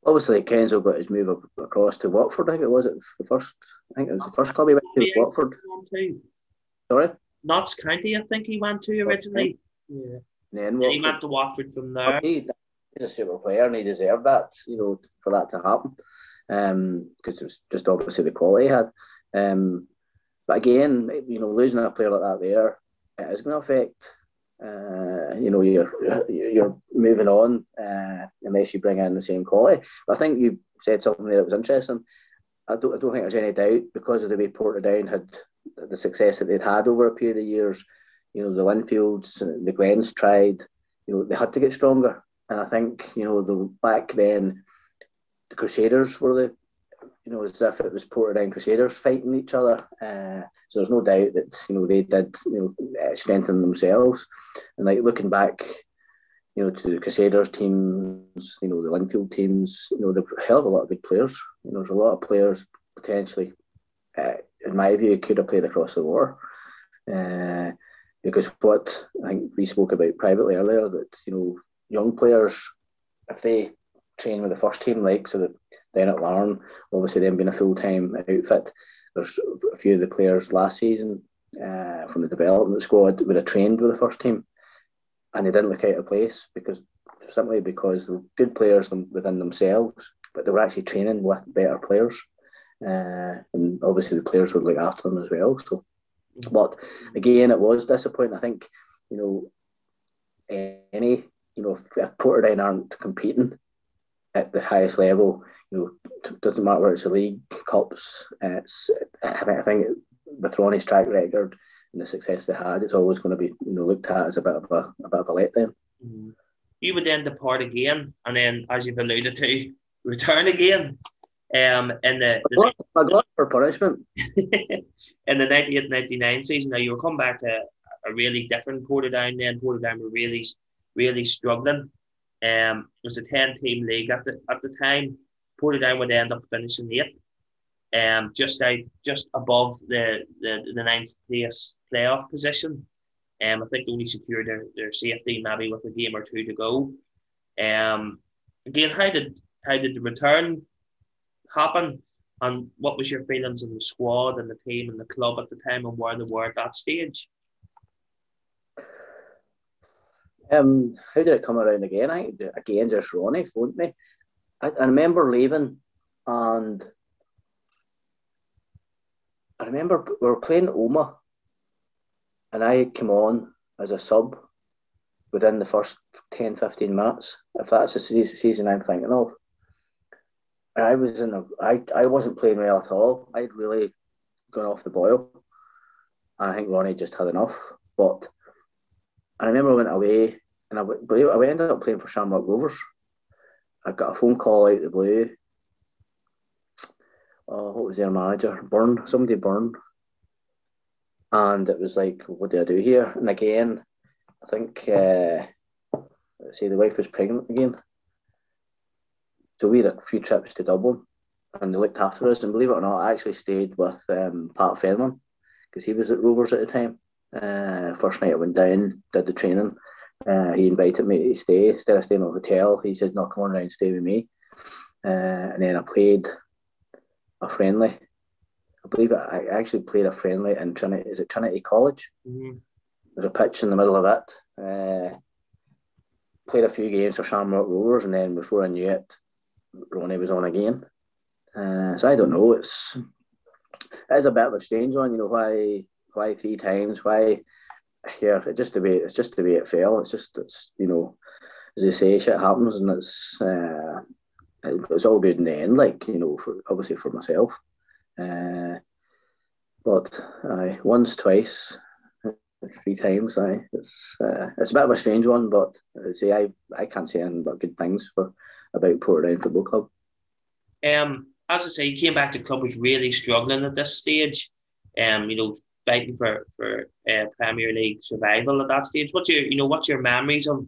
Obviously, Kenzo got his move up, across to Watford. I think it was it the first. I think it was the first club he went to. Yeah, Watford. Sorry. Notts County, I think he went to originally. Yeah. Then he went to Watford from there. He, he's a super player, and he deserved that. You know, for that to happen, because um, it was just obviously the quality he had. Um, but again, you know, losing a player like that there, it is going to affect. Uh, you know, you're you're moving on uh, unless you bring in the same quality. But I think you said something there that was interesting. I don't, I don't think there's any doubt because of the way Portadown had the success that they'd had over a period of years. You know, the Linfields, the Glens tried. You know, they had to get stronger, and I think you know the back then, the Crusaders were the you know, as if it was Portadown Crusaders fighting each other. Uh, so there's no doubt that you know they did you know uh, strengthen themselves. And like looking back, you know, to the Crusaders teams, you know, the Linfield teams, you know, a hell of a lot of good players. You know, there's a lot of players potentially, uh, in my view, could have played across the war. Uh, because what I think we spoke about privately earlier, that you know, young players, if they train with the first team, like so that then at Larne, obviously them being a full time outfit, there's a few of the players last season uh, from the development squad would have trained with the first team, and they didn't look out of place because simply because they were good players within themselves, but they were actually training with better players, uh, and obviously the players would look after them as well. So, but again, it was disappointing. I think you know any you know if Portadown aren't competing at the highest level, you know, doesn't matter whether it's a league, cups. It's I think with Ronnie's track record and the success they had, it's always going to be you know looked at as a bit of a, a bit of a letdown. Mm-hmm. You would then depart again, and then, as you've alluded to, return again. Um, in the, the I got for punishment in the 98-99 season. Now you were come back to a really different Portadown. Then Portadown were really, really struggling. Um, it was a ten-team league at the at the time. Portadown would end up finishing eighth, um, just out, just above the, the, the ninth place playoff position. Um, I think they only secured their, their safety maybe with a game or two to go. Um, again, how did how did the return happen? And what was your feelings in the squad and the team and the club at the time and where they were at that stage? Um, how did it come around again? I again just Ronnie phoned me I, I remember leaving and I remember we were playing Omagh and I came on as a sub within the first 10, 15 minutes, if that's the season I'm thinking of. I was in a, I, I wasn't playing well at all. I'd really gone off the boil. I think Ronnie just had enough. But I remember I went away and I, believe I ended up playing for Shamrock Rovers. I got a phone call out of the blue. Oh, what was their manager? Burn, somebody Burn. And it was like, what do I do here? And again, I think, uh, let's say the wife was pregnant again. So we had a few trips to Dublin and they looked after us. And believe it or not, I actually stayed with um, Pat Fenlon because he was at Rovers at the time. Uh, first night I went down, did the training, uh, he invited me to stay instead of staying in a hotel. He says, "No, come on around, stay with me." Uh, and then I played a friendly. I believe I actually played a friendly in Trinity. Is it Trinity College? Mm-hmm. There's a pitch in the middle of it. Uh, played a few games for Shamrock Rovers, and then before I knew it, Ronnie was on again. Uh, so I don't know. It's it's a bit of a strange one. You know why why three times? Why here. It just the way it's just the way it fell. It's just it's you know, as they say, shit happens, and it's uh, it, it's all good in the end. Like you know, for obviously for myself. Uh, but I once, twice, three times. I it's uh, it's a bit of a strange one, but I say I I can't say anything but good things for about Portadown Football Club. Um, as I say, he came back. The club was really struggling at this stage. Um, you know, fighting for for uh, Premier League survival at that stage. What's your you know what's your memories of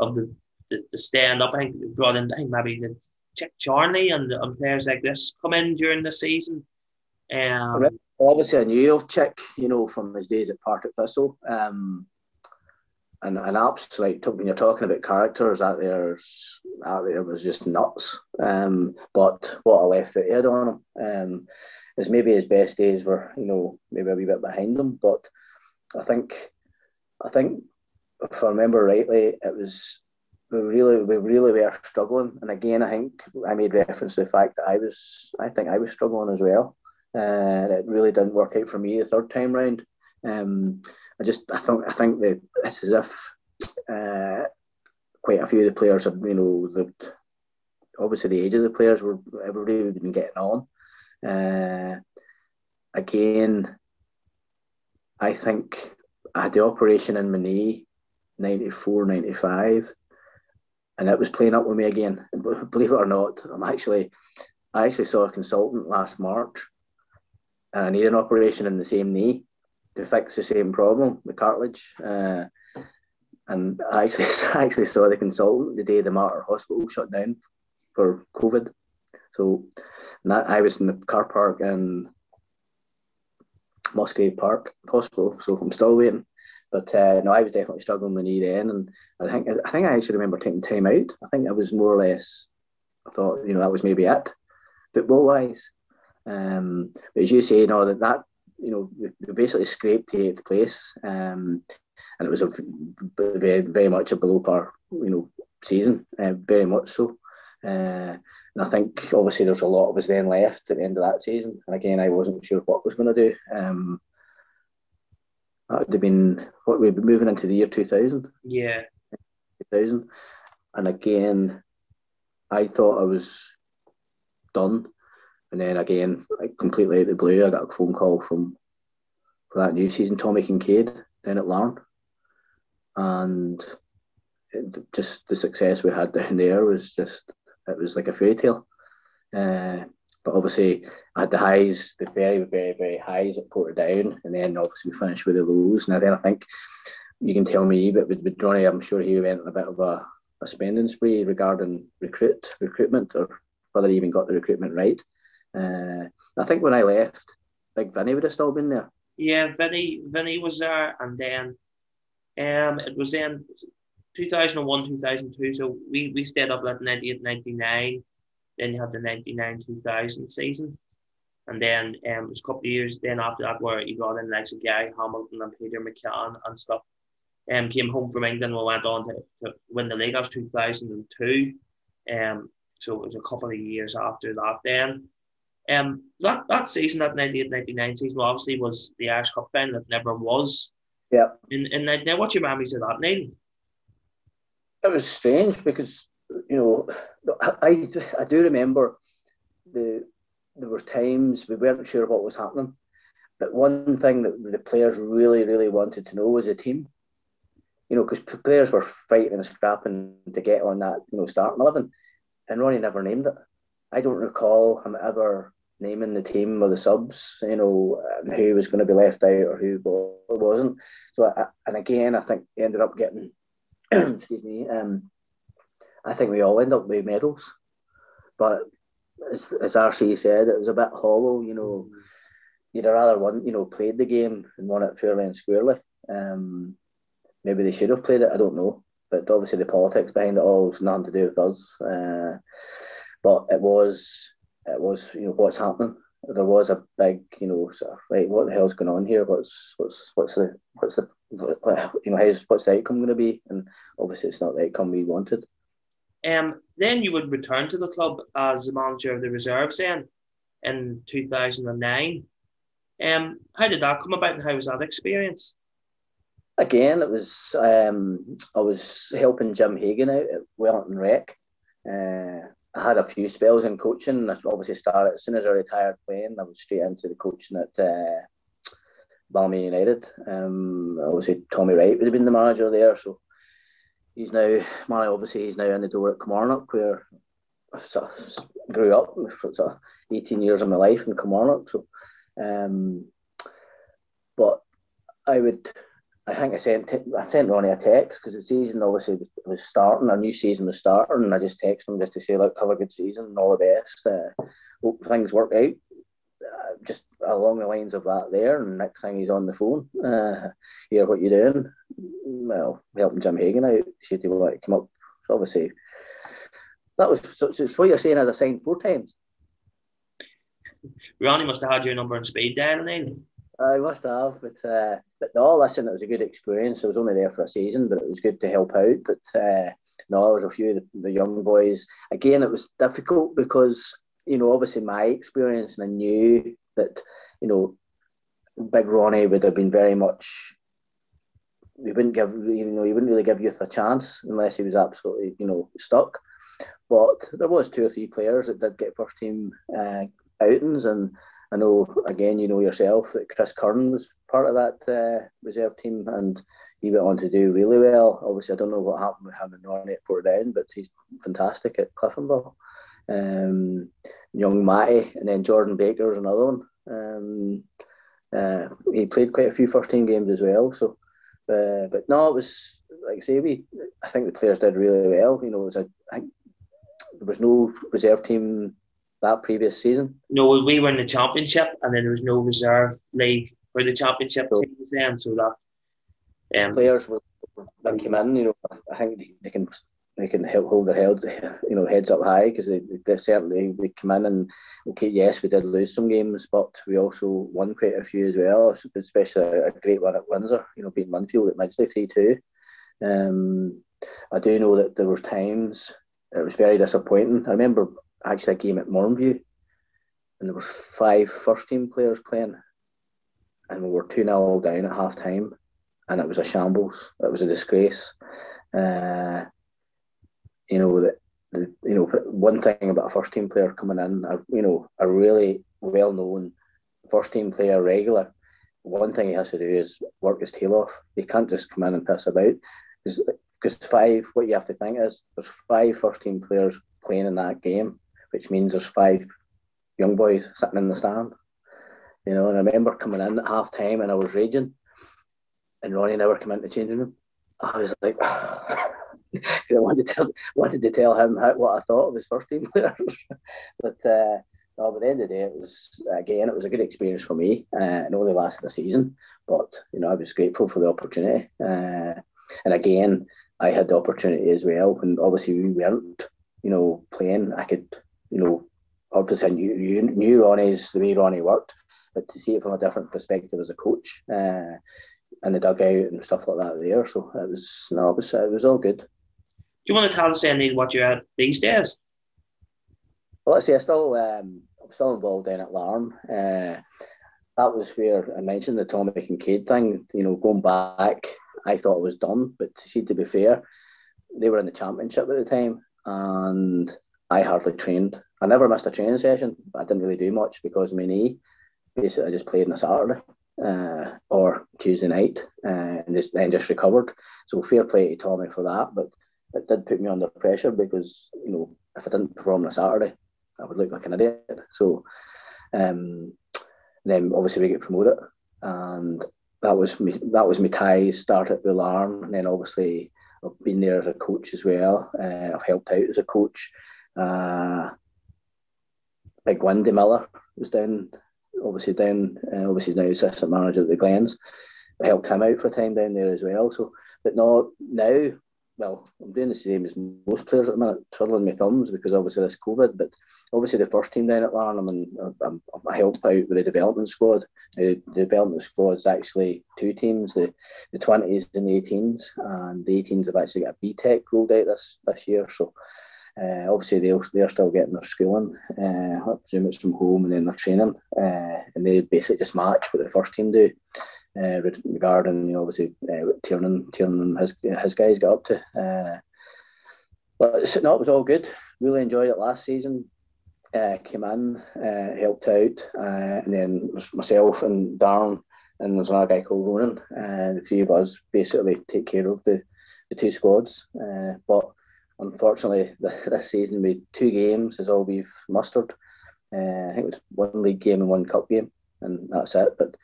of the the, the stand up? I think brought in I think maybe the Chick Charnley and, and players like this come in during the season. Um, Obviously, I knew of Chick, you know, from his days at Partick Thistle. Um, and and Apps like when you're talking about characters out there, out there was just nuts. Um, but what a left head on him. Um, is maybe his best days were, you know, maybe a wee bit behind him. But I think, I think, if I remember rightly, it was we really we really were struggling. And again, I think I made reference to the fact that I was, I think I was struggling as well. Uh, it really didn't work out for me the third time round. Um, I just I think I think that it's as if uh, quite a few of the players have you know the obviously the age of the players were everybody been getting on. Uh, again, I think I had the operation in my knee, 94, 95, and it was playing up with me again. Believe it or not, I'm actually, I actually saw a consultant last March, and I need an operation in the same knee to fix the same problem, the cartilage. Uh, and I actually, I actually saw the consultant the day the Mater Hospital shut down for COVID. So that, I was in the car park in Musgrave Park Hospital, so I'm still waiting. But uh, no, I was definitely struggling with knee then, and I think I think I actually remember taking time out. I think I was more or less. I thought you know that was maybe it, football wise. Um, but as you say, you know that that you know we basically scraped the eighth place, um, and it was a very very much a below par you know season, uh, very much so. Uh, and I think obviously there's a lot of us then left at the end of that season. And again, I wasn't sure what I was going to do. Um, that would have been what we'd be moving into the year 2000. Yeah. 2000. And again, I thought I was done. And then again, like completely out of the blue, I got a phone call from for that new season, Tommy Kincaid down at Larne. And it, just the success we had down there was just it was like a fairy tale. Uh, but obviously, I had the highs, the very, very, very highs at Portadown, and then obviously we finished with the lows. And then I think you can tell me, but with, with Johnny, I'm sure he went a bit of a, a spending spree regarding recruit recruitment or whether he even got the recruitment right. Uh, I think when I left, Big Vinny would have still been there. Yeah, Vinny, Vinny was there, and then um, it was then 2001, 2002. So we, we stayed up at 98, 99. Then you had the 99, 2000 season. And then um, it was a couple of years then after that where you got in of Gary Hamilton and Peter McCann and stuff. Um, came home from England and went on to, to win the league. That was 2002. Um, so it was a couple of years after that then. Um, that, that season, that 98 99 season, obviously was the Irish Cup final. It never was. Yeah. And, in now, what's your memories of that, Neil? It was strange because you know I, I do remember the there were times we weren't sure what was happening, but one thing that the players really really wanted to know was a team. You know, because players were fighting and scrapping to get on that you know starting eleven, and Ronnie never named it. I don't recall him ever naming the team or the subs, you know, who was going to be left out or who wasn't. So, and again, I think he ended up getting excuse me, um, I think we all end up with medals. But as, as RC said, it was a bit hollow, you know. You'd rather won, you know, played the game and won it fairly and squarely. Um, maybe they should have played it, I don't know. But obviously the politics behind it all was nothing to do with us. Uh, but it was it was, you know, what's happening there was a big, you know, sort of, right, what the hell's going on here? What's what's what's the what's the you know how's what's the outcome going to be? And obviously, it's not the outcome we wanted. Um, then you would return to the club as the manager of the reserves then in 2009. Um, how did that come about and how was that experience? Again, it was um, I was helping Jim Hagan out at Wellington Rec. Uh, I had a few spells in coaching. I obviously started as soon as I retired playing. I was straight into the coaching at uh, Ballymena United. Um, obviously Tommy Wright would have been the manager there, so he's now man. Obviously, he's now in the door at Kilmarnock, where I sort of grew up for sort of eighteen years of my life in Kilmarnock. So, um, but I would I think I sent I sent Ronnie a text because the season obviously was, starting, a new season was starting, and I just texted him just to say, look, have a good season and all the best. Uh, hope things work out. Uh, just along the lines of that there, and next thing he's on the phone, uh, hear what you're doing. Well, helping Jim Hagan out, if he to come up. So obviously, that was so, so what you're saying as I signed four times. Ronnie must have had your number on speed dial, then. I must have, but uh, but no, listen, it was a good experience. I was only there for a season, but it was good to help out. But uh, no, there was a few of the, the, young boys. Again, it was difficult because you know, obviously my experience, and I knew that you know, Big Ronnie would have been very much. He wouldn't give you know he wouldn't really give youth a chance unless he was absolutely you know stuck. But there was two or three players that did get first team uh, outings and I know again, you know yourself that Chris Curran was part of that uh, reserve team, and he went on to do really well. Obviously, I don't know what happened with him Ronnie at Portadown, but he's fantastic at Cliftonville. um, young Matty, and then Jordan Baker was another one. Um, uh, he played quite a few first team games as well. So, uh, but no, it was like I say, we I think the players did really well. You know, it was a, I there was no reserve team that previous season. No, we were in the championship, and then there was no reserve league for the championship so, teams then. So that um, players were that came in. You know, I think they, they can they can help hold their head, you know, heads up high because they, they certainly they come in and okay, yes, we did lose some games, but we also won quite a few as well, especially a, great one at Windsor, you know, beating Linfield at Midgley three two. Um, I do know that there were times it was very disappointing. I remember actually a game at Mourneview, and there were five first team players playing, and we were two 0 down at half time, and it was a shambles. It was a disgrace. Uh, you know that the, you know one thing about a first team player coming in, a, you know, a really well known first team player regular. One thing he has to do is work his tail off. He can't just come in and piss about. Because five, what you have to think is there's five first team players playing in that game, which means there's five young boys sitting in the stand. You know, and I remember coming in at half time and I was raging, and Ronnie never came into the changing room. I was like, I wanted to tell wanted to tell him how, what I thought of his first team players. but uh, no, by the end of the day, it was again it was a good experience for me. Uh, it only lasted a season, but you know I was grateful for the opportunity. Uh, and again, I had the opportunity as well. And obviously we weren't, you know, playing. I could, you know, obviously I knew, knew, knew Ronnie's the way Ronnie worked, but to see it from a different perspective as a coach. Uh, and the dugout and stuff like that there. So it was no, it was it was all good. Do you want to tell us any what you're at these days? Well, let's see. I still um, I'm still involved in at Larne. Uh, that was where I mentioned the Tommy Kincaid thing. You know, going back, I thought it was done, but to see to be fair, they were in the championship at the time, and I hardly trained. I never missed a training session. I didn't really do much because my knee. Basically, I just played on a Saturday uh, or Tuesday night, uh, and just, then just recovered. So fair play to Tommy for that, but it did put me under pressure because you know if I didn't perform on a Saturday, I would look like an idiot. So um, then obviously we get promoted, and that was me. That was my ties. Started with Larne, and then obviously I've been there as a coach as well. Uh, I've helped out as a coach. Uh, Big Wendy Miller was down obviously down, uh, obviously now assistant manager at the Glens. I helped him out for a time down there as well. So, but no, now, well, I'm doing the same as most players at the minute, twiddling my thumbs because obviously this COVID. But obviously the first team down at Larnham, and I'm, I help out with the development squad. The, the development squad is actually two teams: the the twenties and the eighteens, and the eighteens have actually got a BTEC rolled out this this year. So uh, obviously, they they're still getting their schooling. Uh, I presume it's from home and then their training, uh, and they basically just match what the first team do. Uh, regarding, you know, obviously, uh, Tiernan, Tiernan his, his guys got up to. Uh, but no, it was all good. Really enjoyed it last season. Uh, came in, uh, helped out, uh, and then myself and Darren, and there's another guy called Ronan. Uh, the three of us basically take care of the, the two squads. But unfortunately, this season with two games is all we've mustered. Uh, I think it was one league game and one cup game, and that's it. But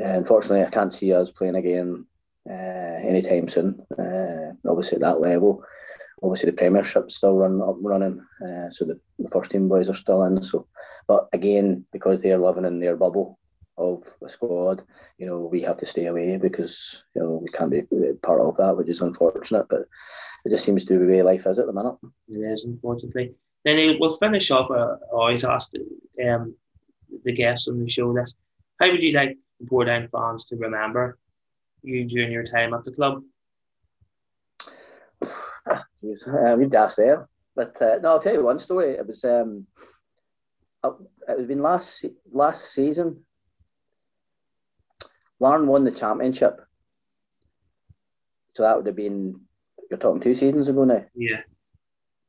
uh, unfortunately, I can't see us playing again uh, anytime soon. Uh, obviously, at that level, obviously the Premiership's still run up running, uh, so the, the first team boys are still in. So, but again, because they're living in their bubble of the squad, you know, we have to stay away because you know we can't be part of that, which is unfortunate. But it just seems to be the way life is at the minute. It is, unfortunately. Then we'll finish off. Uh, I always ask um, the guests on the show this: How would you like Portadown fans to remember you during your time at the club? Jeez, uh, we'd ask there. But uh, no, I'll tell you one story. It was um, it was been last last season. Larne won the championship, so that would have been you're talking two seasons ago now. Yeah.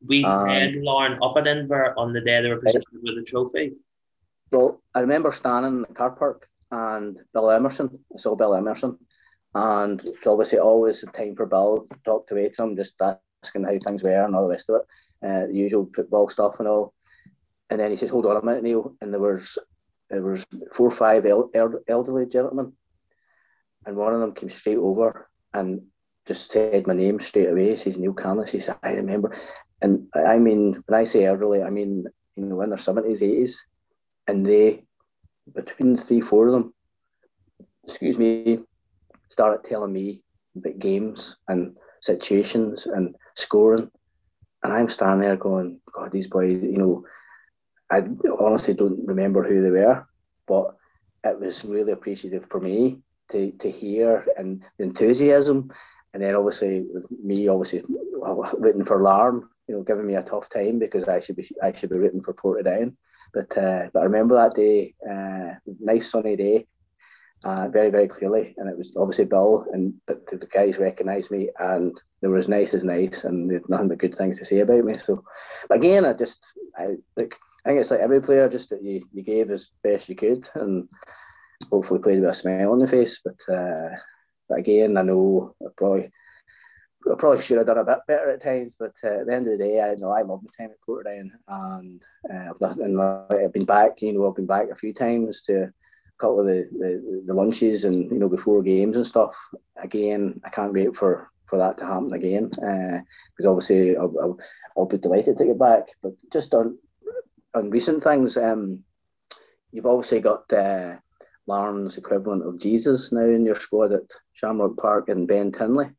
We um, played Larne up at Inver on the day they were presented right. with the trophy. Well, I remember standing in the car park and Bill Emerson, I saw Bill Emerson, and it's obviously always a time for Bill to talk to him, just asking how things were and all the rest of it, uh, the usual football stuff and all. And then he says, "Hold on a minute, Neil." And there was there was four or five el- elderly gentlemen, and one of them came straight over and just said my name straight away. Says Neil Candlish. He said, "I remember." And I mean, when I say elderly, I mean you know in their seventies, eighties, and they between three, four of them, excuse me, started telling me about games and situations and scoring. And I'm standing there going, God, these boys, you know, I honestly don't remember who they were, but it was really appreciative for me to, to hear and the enthusiasm. And then obviously me, obviously written for Larne, you know, giving me a tough time because I should be I should be written for Portadown. But uh, but I remember that day, uh, nice sunny day, uh, very very clearly, and it was obviously Bill, and the, the guys recognised me, and they were as nice as nice, and they had nothing but good things to say about me. So, but again, I just I like I think it's like every player, just that you, you gave as best you could, and hopefully played with a smile on the face. But uh, but again, I know I probably I probably should have done a bit better at times, but uh, at the end of the day, I know I love my time at Portadown, and uh, and I've been back. You know, I've been back a few times to a couple of the, the, the lunches and you know before games and stuff. Again, I can't wait for for that to happen again uh, because obviously I'll, I'll, I'll, be delighted to get back. But just on on recent things, um, you've obviously got uh, Larne's equivalent of Jesus now in your squad at Shamrock Park and Ben Tinley.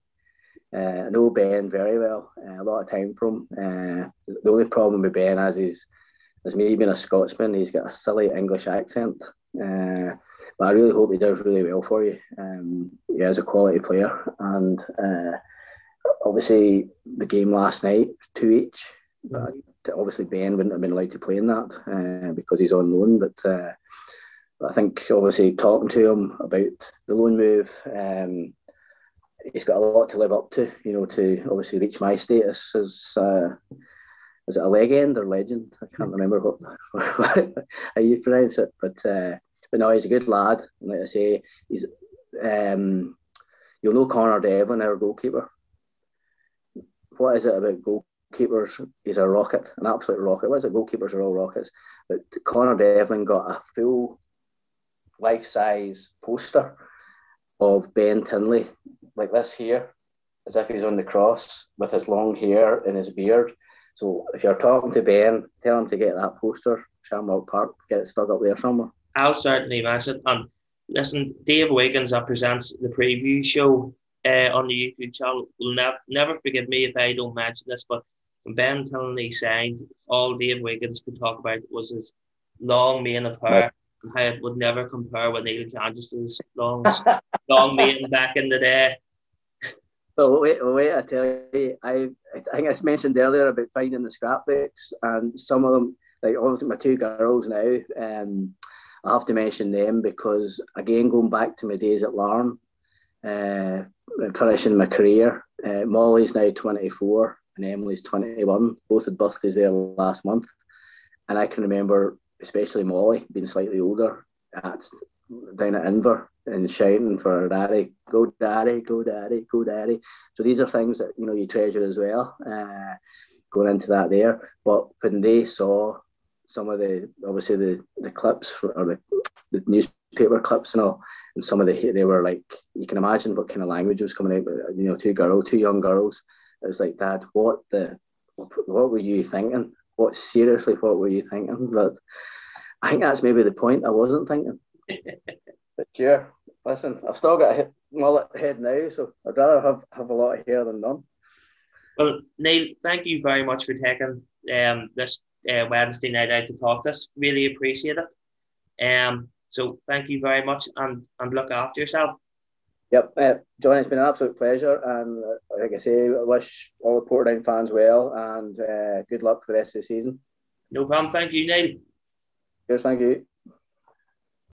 Uh, I know Ben very well, uh, a lot of time from. Uh, the only problem with Ben is, as me being a Scotsman, he's got a silly English accent. Uh, but I really hope he does really well for you. Um, he is a quality player, and uh, obviously the game last night two each. But obviously Ben wouldn't have been allowed to play in that uh, because he's on loan. But uh, I think obviously talking to him about the loan move. Um, he's got a lot to live up to, you know, to obviously reach my status as uh, is it a legend or legend? I can't remember what how you pronounce it, but uh, but no, he's a good lad. And like I say, he's um, you'll know Connor Devlin, our goalkeeper. What is it about goalkeepers? He's a rocket, an absolute rocket. What is it? Goalkeepers are all rockets. But Connor Devlin got a full life size poster of Ben Tinley like this here, as if he's on the cross with his long hair and his beard. So if you're talking to Ben, tell him to get that poster, Shamrock Park, get it stuck up there somewhere. I'll certainly mention it. And listen, Dave Wiggins that presents the preview show uh, on the YouTube channel will never never forgive me if I don't mention this, but when Ben Tinley signed, all Dave Wiggins could talk about was his long mane of hair. Right. And how it would never compare with Neil Candlish's long, long mane back in the day. Well, wait, wait, I tell you, I, I think I mentioned earlier about finding the scrapbooks, and some of them, like obviously my two girls now, um, I have to mention them because, again, going back to my days at Larne, uh, finishing my career, uh, Molly's now 24 and Emily's 21, both had birthdays there last month. And I can remember, especially Molly, being slightly older, at, down at Inver and shouting for daddy, go daddy, go daddy, go daddy. So these are things that you know you treasure as well. Uh, going into that there, but when they saw some of the obviously the the clips for, or the, the newspaper clips and all, and some of the they were like you can imagine what kind of language was coming out. You know, two girls, two young girls. It was like, Dad, what the, what were you thinking? What seriously, what were you thinking? But I think that's maybe the point. I wasn't thinking. but sure, listen, I've still got a mullet head now, so I'd rather have, have a lot of hair than none. Well, Neil, thank you very much for taking um, this uh, Wednesday night out to talk to us. Really appreciate it. Um, so thank you very much and, and look after yourself. Yep, uh, John, it's been an absolute pleasure. And uh, like I say, I wish all the Portadown fans well and uh, good luck for the rest of the season. No problem. Thank you, Neil. Cheers, thank you.